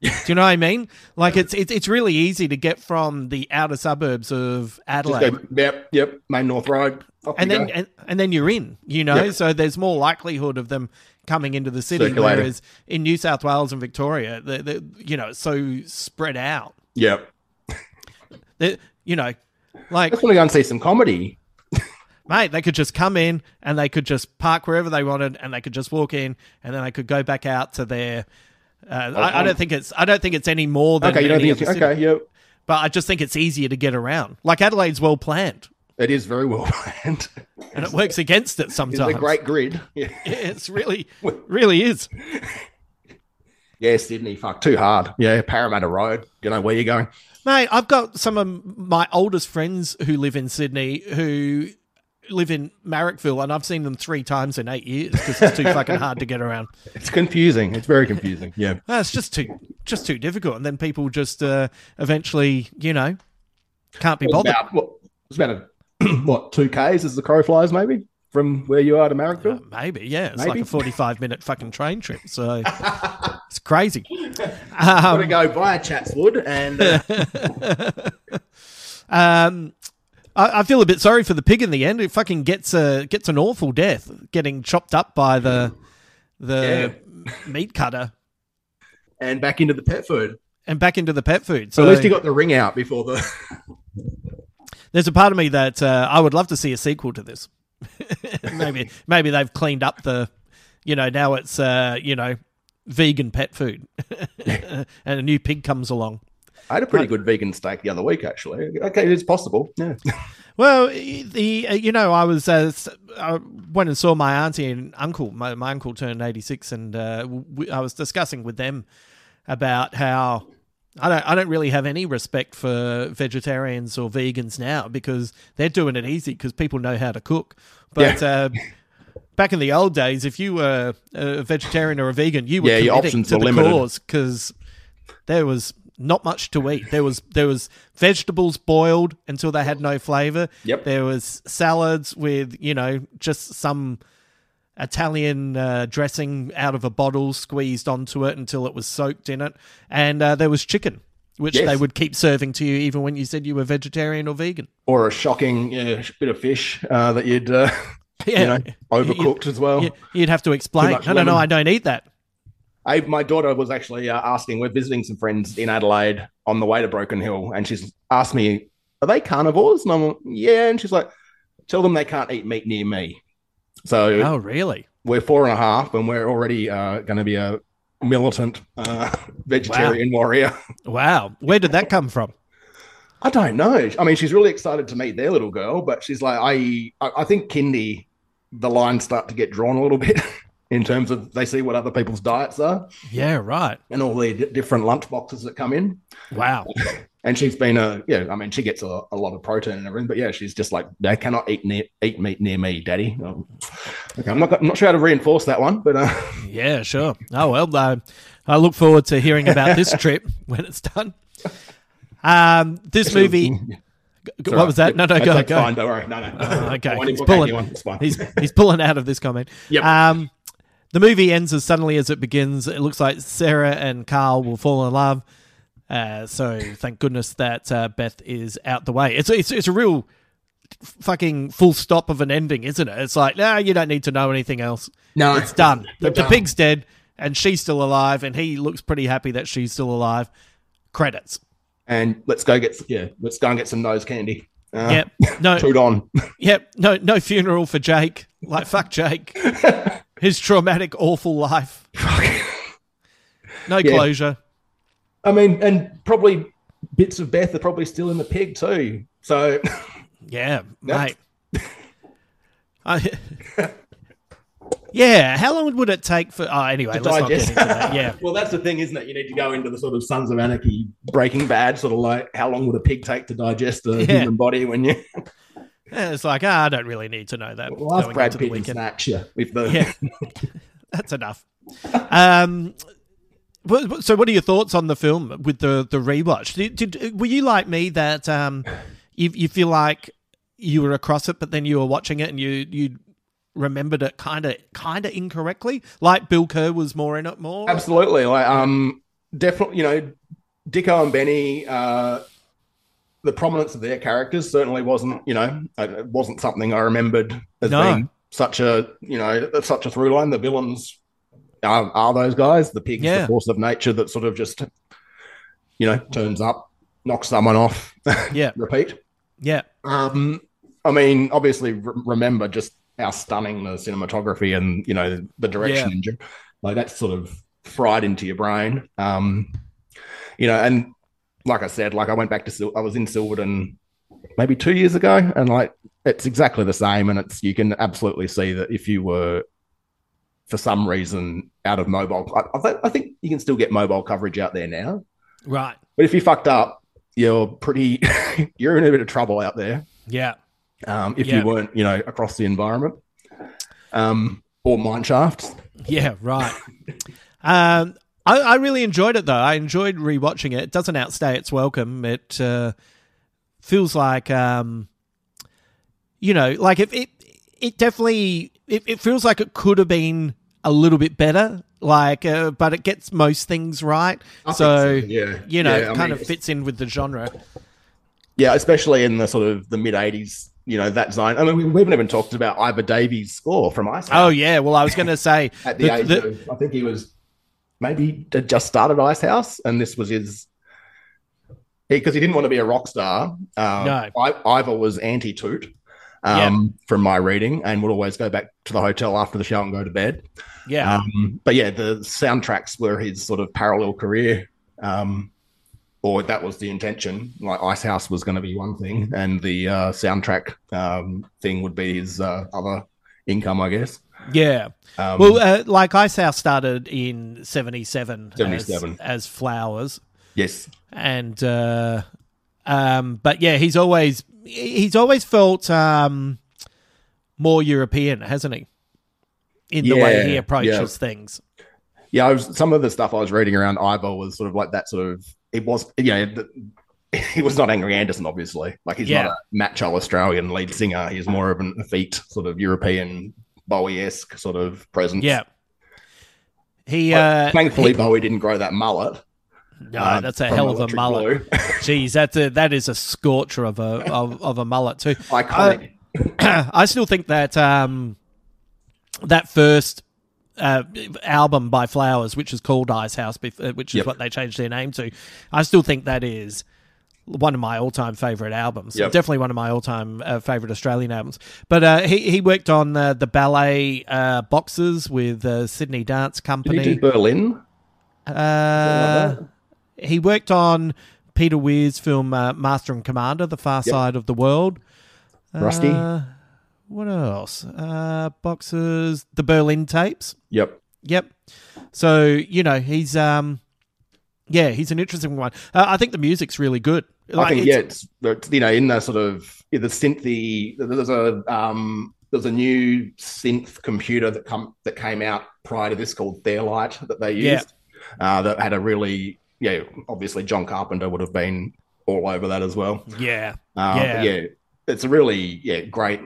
Speaker 1: Do you know what I mean? Like it's it's it's really easy to get from the outer suburbs of Adelaide,
Speaker 7: go, yep, yep, Main North Road.
Speaker 1: And then and, and then you're in. You know,
Speaker 7: Yep.
Speaker 1: so there's more likelihood of them coming into the city. Whereas in New South Wales and Victoria, the, the you know so spread out.
Speaker 7: yep.
Speaker 1: That you know, like
Speaker 7: I just want to go and see some comedy.
Speaker 1: mate, they could just come in and they could just park wherever they wanted, and they could just walk in, and then they could go back out to their. Uh, I, I don't think it's. I don't think it's any more than.
Speaker 7: Okay, you don't think it's okay? Yep.
Speaker 1: But I just think it's easier to get around. Like Adelaide's well planned,
Speaker 7: It is very well planned.
Speaker 1: and it works against it
Speaker 7: It's
Speaker 1: sometimes.
Speaker 7: a great grid. Yeah.
Speaker 1: Yeah, it's really, really is.
Speaker 7: yeah, Sydney, fuck, too hard. Yeah, Parramatta Road. You know where you're going.
Speaker 1: Mate, I've got some of my oldest friends who live in Sydney who live in Marrickville, and I've seen them three times in eight years because it's too fucking hard to get around.
Speaker 7: It's confusing. It's very confusing. Yeah.
Speaker 1: No, it's just too just too difficult, and then people just uh, eventually, you know, can't be bothered.
Speaker 7: about, what, it's about a, what, two Ks as the crow flies, maybe, from where you are to Marrickville?
Speaker 1: Maybe, yeah, it's like a forty-five minute fucking train trip, so it's crazy.
Speaker 7: Gotta
Speaker 1: Um,
Speaker 7: go via Chatswood and. Uh,
Speaker 1: um, I, I feel a bit sorry for the pig in the end. It fucking gets a gets an awful death, getting chopped up by the the meat cutter.
Speaker 7: and back into the pet food.
Speaker 1: and back into the pet food.
Speaker 7: So
Speaker 1: So
Speaker 7: at least he got the ring out before the.
Speaker 1: there's a part of me that uh, I would love to see a sequel to this. maybe maybe they've cleaned up the, you know, now it's uh, you know, vegan pet food, and a new pig comes along.
Speaker 7: I had a pretty good vegan steak the other week, actually. Okay, it's possible. Yeah.
Speaker 1: Well, the uh, you know I was uh, I went and saw my auntie and uncle. My, my uncle turned eighty six, and uh, w- I was discussing with them about how I don't I don't really have any respect for vegetarians or vegans now because they're doing it easy because people know how to cook. But uh, back in the old days, if you were a vegetarian or a vegan, you were
Speaker 7: Yeah, your options
Speaker 1: to
Speaker 7: were
Speaker 1: the
Speaker 7: limited.
Speaker 1: cause because there was not much to eat. There was there was vegetables boiled until they had no flavor.
Speaker 7: Yep.
Speaker 1: There was salads with you know just some Italian uh, dressing out of a bottle squeezed onto it until it was soaked in it, and uh, there was chicken, which
Speaker 7: Yes.
Speaker 1: they would keep serving to you even when you said you were vegetarian or vegan.
Speaker 7: Or a shocking bit of fish uh, that you'd, uh,
Speaker 1: Yeah.
Speaker 7: you know, overcooked as well.
Speaker 1: You- You'd have to explain. No, no, no. I don't eat that.
Speaker 7: I, my daughter was actually uh, asking, we're visiting some friends in Adelaide on the way to Broken Hill, and she's asked me, Are they carnivores? And I'm like, Yeah. And she's like, Tell them they can't eat meat near me. So
Speaker 1: Oh, really?
Speaker 7: we're four and a half, and we're already uh, going to be a militant uh, vegetarian warrior.
Speaker 1: Wow, where did that come from?
Speaker 7: I don't know. I mean, she's really excited to meet their little girl, but she's like, I, I I think kindy, the lines start to get drawn a little bit in terms of they see what other people's diets are
Speaker 1: Yeah, right.
Speaker 7: and all the d- different lunch boxes that come in.
Speaker 1: Wow.
Speaker 7: And she's been a yeah. I mean, she gets a, a lot of protein and everything, but yeah, she's just like they cannot eat near, eat meat near me, Daddy. Um, okay, I'm not I'm not sure how to reinforce that one, but uh,
Speaker 1: Yeah, sure. Oh well, uh, I look forward to hearing about this trip when it's done. Um, this movie.
Speaker 7: It's
Speaker 1: What was that? No, no, go,
Speaker 7: that's
Speaker 1: go.
Speaker 7: fine, don't worry. No, no.
Speaker 1: Oh, okay, he's pulling.
Speaker 7: anyone. It's fine.
Speaker 1: He's he's pulling out of this comment.
Speaker 7: Yep.
Speaker 1: Um, the movie ends as suddenly as it begins. It looks like Sarah and Carl will fall in love. Uh, so thank goodness that uh, Beth is out the way. It's it's it's a real fucking full stop of an ending, isn't it? It's like, no, you don't need to know anything else.
Speaker 7: No.
Speaker 1: it's done. The, the pig's dead, and she's still alive, and he looks pretty happy that she's still alive. Credits.
Speaker 7: and let's go get yeah, let's go and get some nose candy. Uh,
Speaker 1: Yep. No.
Speaker 7: toot on.
Speaker 1: Yep. No. No funeral for Jake. Like fuck Jake. His traumatic, awful life. No
Speaker 7: Yeah.
Speaker 1: closure.
Speaker 7: I mean, and probably bits of Beth are probably still in the pig too. So
Speaker 1: Yeah, mate. I, yeah. How long would it take for? Oh, anyway,
Speaker 7: to
Speaker 1: let's not get
Speaker 7: digest.
Speaker 1: into that. Yeah.
Speaker 7: well, that's the thing, isn't it? You need to go into the sort of Sons of Anarchy, Breaking Bad, sort of like how long would a pig take to digest a
Speaker 1: Yeah.
Speaker 7: human body when you
Speaker 1: Yeah, It's like ah, I don't really need to know that.
Speaker 7: well, ask Brad Pitt and. Snatch you with the
Speaker 1: Yeah, that's enough. Um, so what are your thoughts on the film with the the rewatch? Did, did were you like me that um, you you feel like you were across it, but then you were watching it and you you remembered it kind of kind of incorrectly, like Bill Kerr was more in it more.
Speaker 7: Absolutely. Like, um, definitely, you know, Dicko and Benny, uh, the prominence of their characters certainly wasn't, you know, it wasn't something I remembered as
Speaker 1: No.
Speaker 7: being such a, you know, such a through line. The villains are, are those guys. The pig's
Speaker 1: Yeah.
Speaker 7: the force of nature that sort of just, you know, turns up, knocks someone off,
Speaker 1: Yeah,
Speaker 7: repeat.
Speaker 1: yeah,
Speaker 7: Um, I mean, obviously, re- remember just how stunning the cinematography and you know the direction,
Speaker 1: Yeah.
Speaker 7: like that's sort of fried into your brain. Um, you know, and like I said, like I went back to Sil- I was in Silverton maybe two years ago, and like it's exactly the same, and it's you can absolutely see that if you were for some reason out of mobile, I, I, th- I think you can still get mobile coverage out there now.
Speaker 1: right,
Speaker 7: But if you fucked up, you're pretty, you're in a bit of trouble out there
Speaker 1: yeah,
Speaker 7: um, if
Speaker 1: Yeah.
Speaker 7: you weren't, you know, across the environment um, or mine shafts.
Speaker 1: yeah, right. Um, I, I really enjoyed it though. I enjoyed rewatching it. It doesn't outstay its welcome. It uh, feels like, um, you know, like if it, it definitely, it, it feels like it could have been a little bit better. Like, uh, but it gets most things right.
Speaker 7: I
Speaker 1: So,
Speaker 7: so, yeah.
Speaker 1: you know,
Speaker 7: Yeah,
Speaker 1: it kind
Speaker 7: mean,
Speaker 1: of fits in with the genre.
Speaker 7: Yeah, especially in the sort of the mid '80s, you know, that zone. I mean, we, we haven't even talked about Ivor Davies' score from Ice.
Speaker 1: Oh yeah. Well, I was going to say
Speaker 7: at the,
Speaker 1: the-
Speaker 7: age
Speaker 1: the-
Speaker 7: of, I think he was maybe just started Ice House, and this was his because he, didn't want to be a rock star. Uh,
Speaker 1: No.
Speaker 7: I, Ivor was anti um, from my reading and would always go back to the hotel after the show and go to bed.
Speaker 1: Yeah.
Speaker 7: Um, but yeah, the soundtracks were his sort of parallel career. Um, or that was the intention. Like Ice House was going to be one thing, and the uh, soundtrack um, thing would be his uh, other income, I guess.
Speaker 1: Yeah.
Speaker 7: Um,
Speaker 1: well, uh, like Ice House started in 77,
Speaker 7: 77.
Speaker 1: As, as Flowers.
Speaker 7: Yes.
Speaker 1: And, uh, um, but yeah, he's always, he's always felt, um, more European, hasn't he? In the way he approaches
Speaker 7: yeah.
Speaker 1: things.
Speaker 7: yeah, I was, some of the stuff I was reading around Iva was sort of like that sort of. It was, you know, the, he was not Angry Anderson, obviously. Like he's
Speaker 1: Yeah.
Speaker 7: not a macho Australian lead singer. He's more of an effete sort of European Bowie esque sort of presence.
Speaker 1: Yeah. He, uh,
Speaker 7: thankfully,
Speaker 1: he-
Speaker 7: Bowie didn't grow that mullet.
Speaker 1: No,
Speaker 7: uh,
Speaker 1: that's a hell of a mullet. Jeez, that's a that is a scorcher of a of, of a mullet too.
Speaker 7: Iconic.
Speaker 1: I, I still think that um that first uh, album by Flowers, which is called Icehouse, uh, which is
Speaker 7: Yep.
Speaker 1: what they changed their name to, I still think that is one of my all-time favorite albums.
Speaker 7: Yep.
Speaker 1: Definitely one of my all-time uh, favorite Australian albums. But uh, he he worked on uh, the ballet uh, boxes with uh, Sydney Dance
Speaker 7: Did
Speaker 1: Company.
Speaker 7: he do Berlin?
Speaker 1: He worked on Peter Weir's film uh, Master and Commander: The Far
Speaker 7: Yep.
Speaker 1: Side of the World.
Speaker 7: Rusty?
Speaker 1: Uh, what else? Uh, boxes, the Berlin tapes.
Speaker 7: Yep.
Speaker 1: Yep. So you know he's um, yeah, he's an interesting one. Uh, I think the music's really good.
Speaker 7: I think
Speaker 1: it's-
Speaker 7: yeah, it's, you know in the sort of in the synthy. There's a um, there's a new synth computer that come that came out prior to this called Fairlight that they
Speaker 1: Yeah.
Speaker 7: used. Uh, that had a really yeah. Obviously, John Carpenter would have been all over that as well.
Speaker 1: Yeah.
Speaker 7: Uh,
Speaker 1: yeah.
Speaker 7: yeah, it's a really yeah great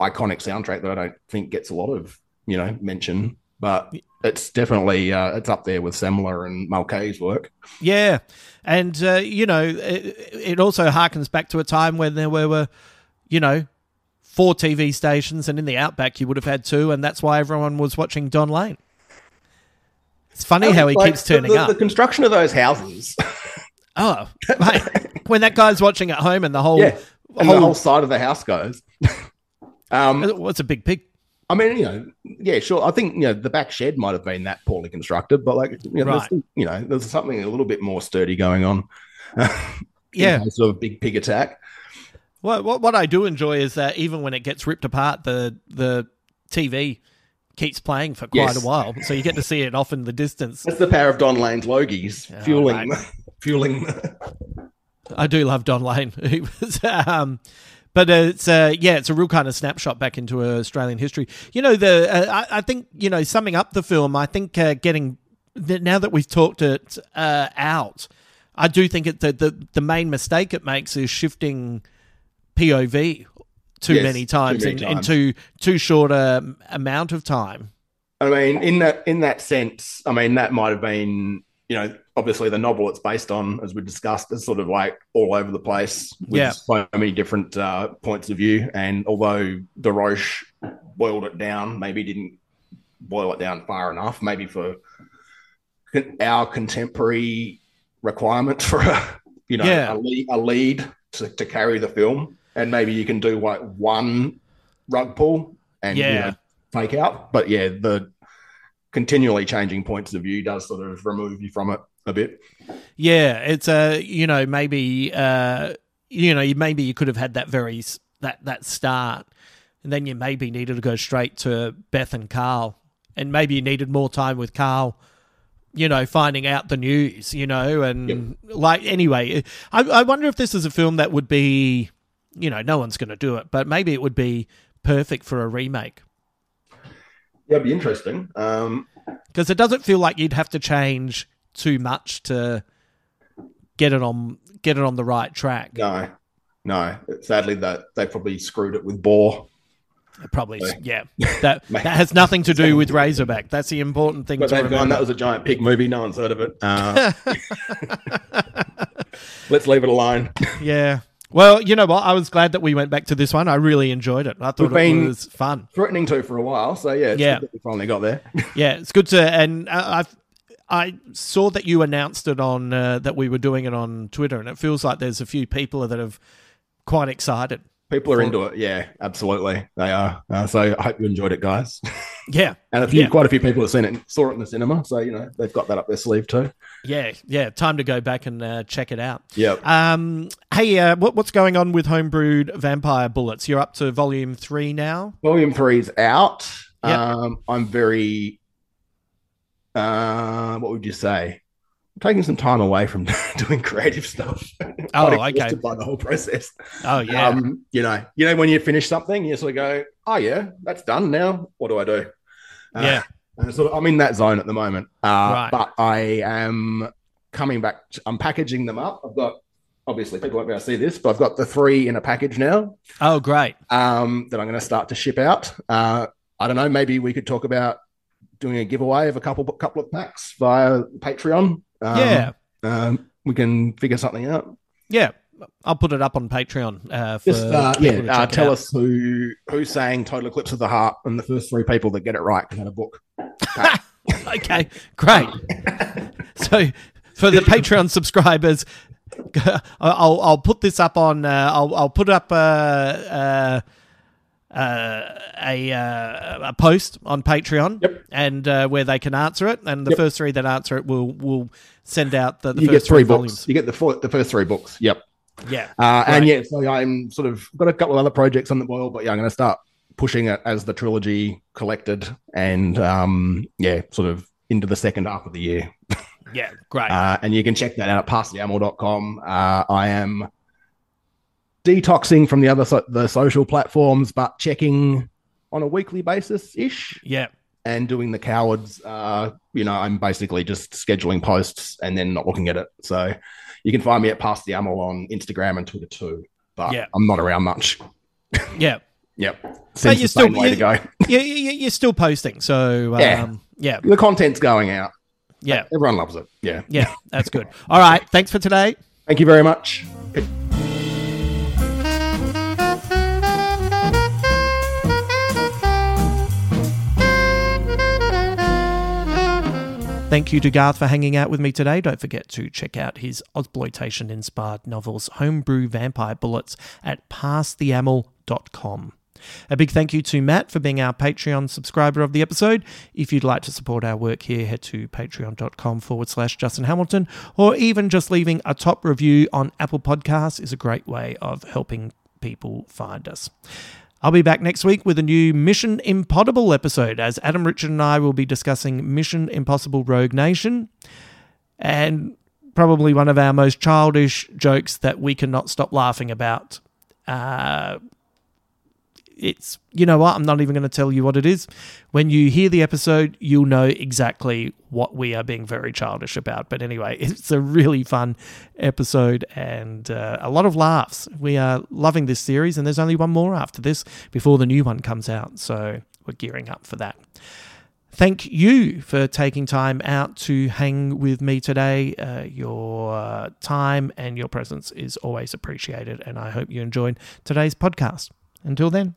Speaker 7: iconic soundtrack that I don't think gets a lot of you know mention, but it's definitely uh, it's up there with Semler and Mulcahy's work.
Speaker 1: Yeah, and uh, you know, it, it also harkens back to a time when there were, were, you know, four TV stations, and in the outback you would have had two, and that's why everyone was watching Don Lane. It's funny how he
Speaker 7: Like,
Speaker 1: keeps turning
Speaker 7: the,
Speaker 1: up.
Speaker 7: The construction of those houses,
Speaker 1: oh, mate, when that guy's watching at home and the whole,
Speaker 7: yeah, and
Speaker 1: whole,
Speaker 7: the whole side of the house goes. um,
Speaker 1: what's a big pig?
Speaker 7: I mean, you know, yeah, sure. I think you know the back shed might have been that poorly constructed, but like, you know,
Speaker 1: Right.
Speaker 7: there's, you know, there's something a little bit more sturdy going on.
Speaker 1: Yeah.
Speaker 7: case of a big pig attack.
Speaker 1: What, what what I do enjoy is that even when it gets ripped apart, the the TV keeps playing for quite
Speaker 7: Yes.
Speaker 1: a while, so you get to see it off in the distance.
Speaker 7: That's the power of Don Lane's Logies fueling,
Speaker 1: mate.
Speaker 7: fueling.
Speaker 1: I do love Don Lane. He was, um, but it's uh, yeah, it's a real kind of snapshot back into Australian history. You know, the uh, I, I think you know summing up the film. I think uh, getting now that we've talked it uh, out, I do think it, the, the the main mistake it makes is shifting POV too
Speaker 7: Yes,
Speaker 1: many
Speaker 7: too
Speaker 1: times
Speaker 7: many
Speaker 1: in, in too too short a amount of time.
Speaker 7: I mean, in that in that sense, I mean that might have been, you know, obviously the novel it's based on, as we discussed, is sort of like all over the place with
Speaker 1: Yeah.
Speaker 7: so many different uh, points of view. And although De Roche boiled it down, maybe didn't boil it down far enough, maybe for our contemporary requirements for a, you know,
Speaker 1: Yeah.
Speaker 7: a lead, a lead to, to carry the film, and maybe you can do like one rug pull and you
Speaker 1: Yeah.
Speaker 7: know, fake out. But yeah, the continually changing points of view does sort of remove you from it a bit.
Speaker 1: Yeah, it's uh, you know, maybe uh, you know, maybe you could have had that very that that start, and then you maybe needed to go straight to Beth and Carl, and maybe you needed more time with Carl. You know, finding out the news. You know, and like anyway, I I wonder if this is a film that would be, you know, no one's going to do it, but maybe it would be perfect for a remake
Speaker 7: Yeah, it'd be interesting. Um,
Speaker 1: because it doesn't feel like you'd have to change too much to get it on get it on the right track.
Speaker 7: no, no. Sadly, that they probably screwed it with Boar.
Speaker 1: Probably, yeah. That that has nothing to do with Razorback. That's the important thing
Speaker 7: But
Speaker 1: to
Speaker 7: they've
Speaker 1: remember.
Speaker 7: gone, that was a giant pig movie. No one's heard of it. Uh, let's leave it alone.
Speaker 1: yeah. Well, you know what? I was glad that we went back to this one. I really enjoyed it. I thought
Speaker 7: We've
Speaker 1: it was fun.
Speaker 7: threatening to for a while. So yeah, it's
Speaker 1: Yeah.
Speaker 7: good that we finally got there.
Speaker 1: Yeah, it's good to, and I've I saw that you announced it on uh, that we were doing it on Twitter, and it feels like there's a few people that have quite excited.
Speaker 7: People are into it. Yeah, absolutely. They are. Uh, so I hope you enjoyed it, guys.
Speaker 1: Yeah,
Speaker 7: and a few,
Speaker 1: yeah.
Speaker 7: quite a few people have seen it, saw it in the cinema. So you know they've got that up their sleeve too.
Speaker 1: Yeah, yeah. Time to go back and uh, check it out.
Speaker 7: Yeah.
Speaker 1: Um. Hey, uh, what, what's going on with homebrewed vampire bullets? You're up to volume three now.
Speaker 7: Volume three is out.
Speaker 1: Yep.
Speaker 7: Um, I'm very. Uh, what would you say? Taking some time away from doing creative stuff.
Speaker 1: Oh, okay.
Speaker 7: By the whole process.
Speaker 1: Oh, yeah.
Speaker 7: Um, you know, you know when you finish something, you sort of go, "Oh yeah, that's done now. What do I do?" Uh,
Speaker 1: Yeah.
Speaker 7: And sort of, I'm in that zone at the moment. Uh,
Speaker 1: Right.
Speaker 7: But I am coming back. I'm packaging them up. I've got obviously people won't be able to see this, but I've got the three in a package now
Speaker 1: Oh, great.
Speaker 7: um, that I'm going to start to ship out. Uh, I don't know. Maybe we could talk about doing a giveaway of a couple couple of packs via Patreon. Um,
Speaker 1: Yeah.
Speaker 7: um, we can figure something out.
Speaker 1: Yeah, I'll put it up on Patreon. Uh, for
Speaker 7: Just uh, yeah, uh, tell us who who sang "Total Eclipse of the Heart" and the first three people that get it right can have a book.
Speaker 1: okay, great. so for the Patreon subscribers, I'll I'll put this up on. Uh, I'll I'll put up uh, uh, a uh, a post on Patreon, and uh, where they can answer it, and the
Speaker 7: Yep.
Speaker 1: first three that answer it will will send out the, the
Speaker 7: you
Speaker 1: first
Speaker 7: get three books.
Speaker 1: volumes.
Speaker 7: You get the four, the first three books. Yep.
Speaker 1: Yeah,
Speaker 7: Uh, and yeah, so I'm sort of got a couple of other projects on the boil, but yeah, I'm going to start pushing it as the trilogy collected, and um, yeah, sort of into the second half of the year.
Speaker 1: yeah, great.
Speaker 7: Uh, and you can check that out at passtheamyl.com. Uh, I am detoxing from the other so- the social platforms, but checking on a weekly basis ish.
Speaker 1: Yeah.
Speaker 7: And doing the cowards, uh, you know, I'm basically just scheduling posts and then not looking at it. So you can find me at Pass the Amyl on Instagram and Twitter too. But
Speaker 1: Yeah.
Speaker 7: I'm not around much.
Speaker 1: yeah.
Speaker 7: Yep.
Speaker 1: But you're still
Speaker 7: way
Speaker 1: you,
Speaker 7: to go.
Speaker 1: you, you're still posting, so um,
Speaker 7: Yeah.
Speaker 1: yeah,
Speaker 7: The content's going out.
Speaker 1: yeah,
Speaker 7: Everyone loves it. Yeah.
Speaker 1: yeah. That's good. All right, thanks for today.
Speaker 7: Thank you very much.
Speaker 1: Thank you to Garth for hanging out with me today. Don't forget to check out his exploitation inspired novels, Homebrew Vampire Bullets, at passtheamyl.com. A big thank you to Matt for being our Patreon subscriber of the episode. If you'd like to support our work here, head to patreon.com forward slash Justin Hamilton, or even just leaving a top review on Apple Podcasts is a great way of helping people find us. I'll be back next week with a new Mission Impossible episode as Adam Richard and I will be discussing Mission Impossible Rogue Nation and probably one of our most childish jokes that we cannot stop laughing about. Uh, it's, you know what, I'm not even going to tell you what it is. When you hear the episode, you'll know exactly what we are being very childish about. But anyway, it's a really fun episode and uh, a lot of laughs. We are loving this series, and there's only one more after this before the new one comes out. So we're gearing up for that. Thank you for taking time out to hang with me today. Uh, your uh, time and your presence is always appreciated, and I hope you enjoyed today's podcast. Until then.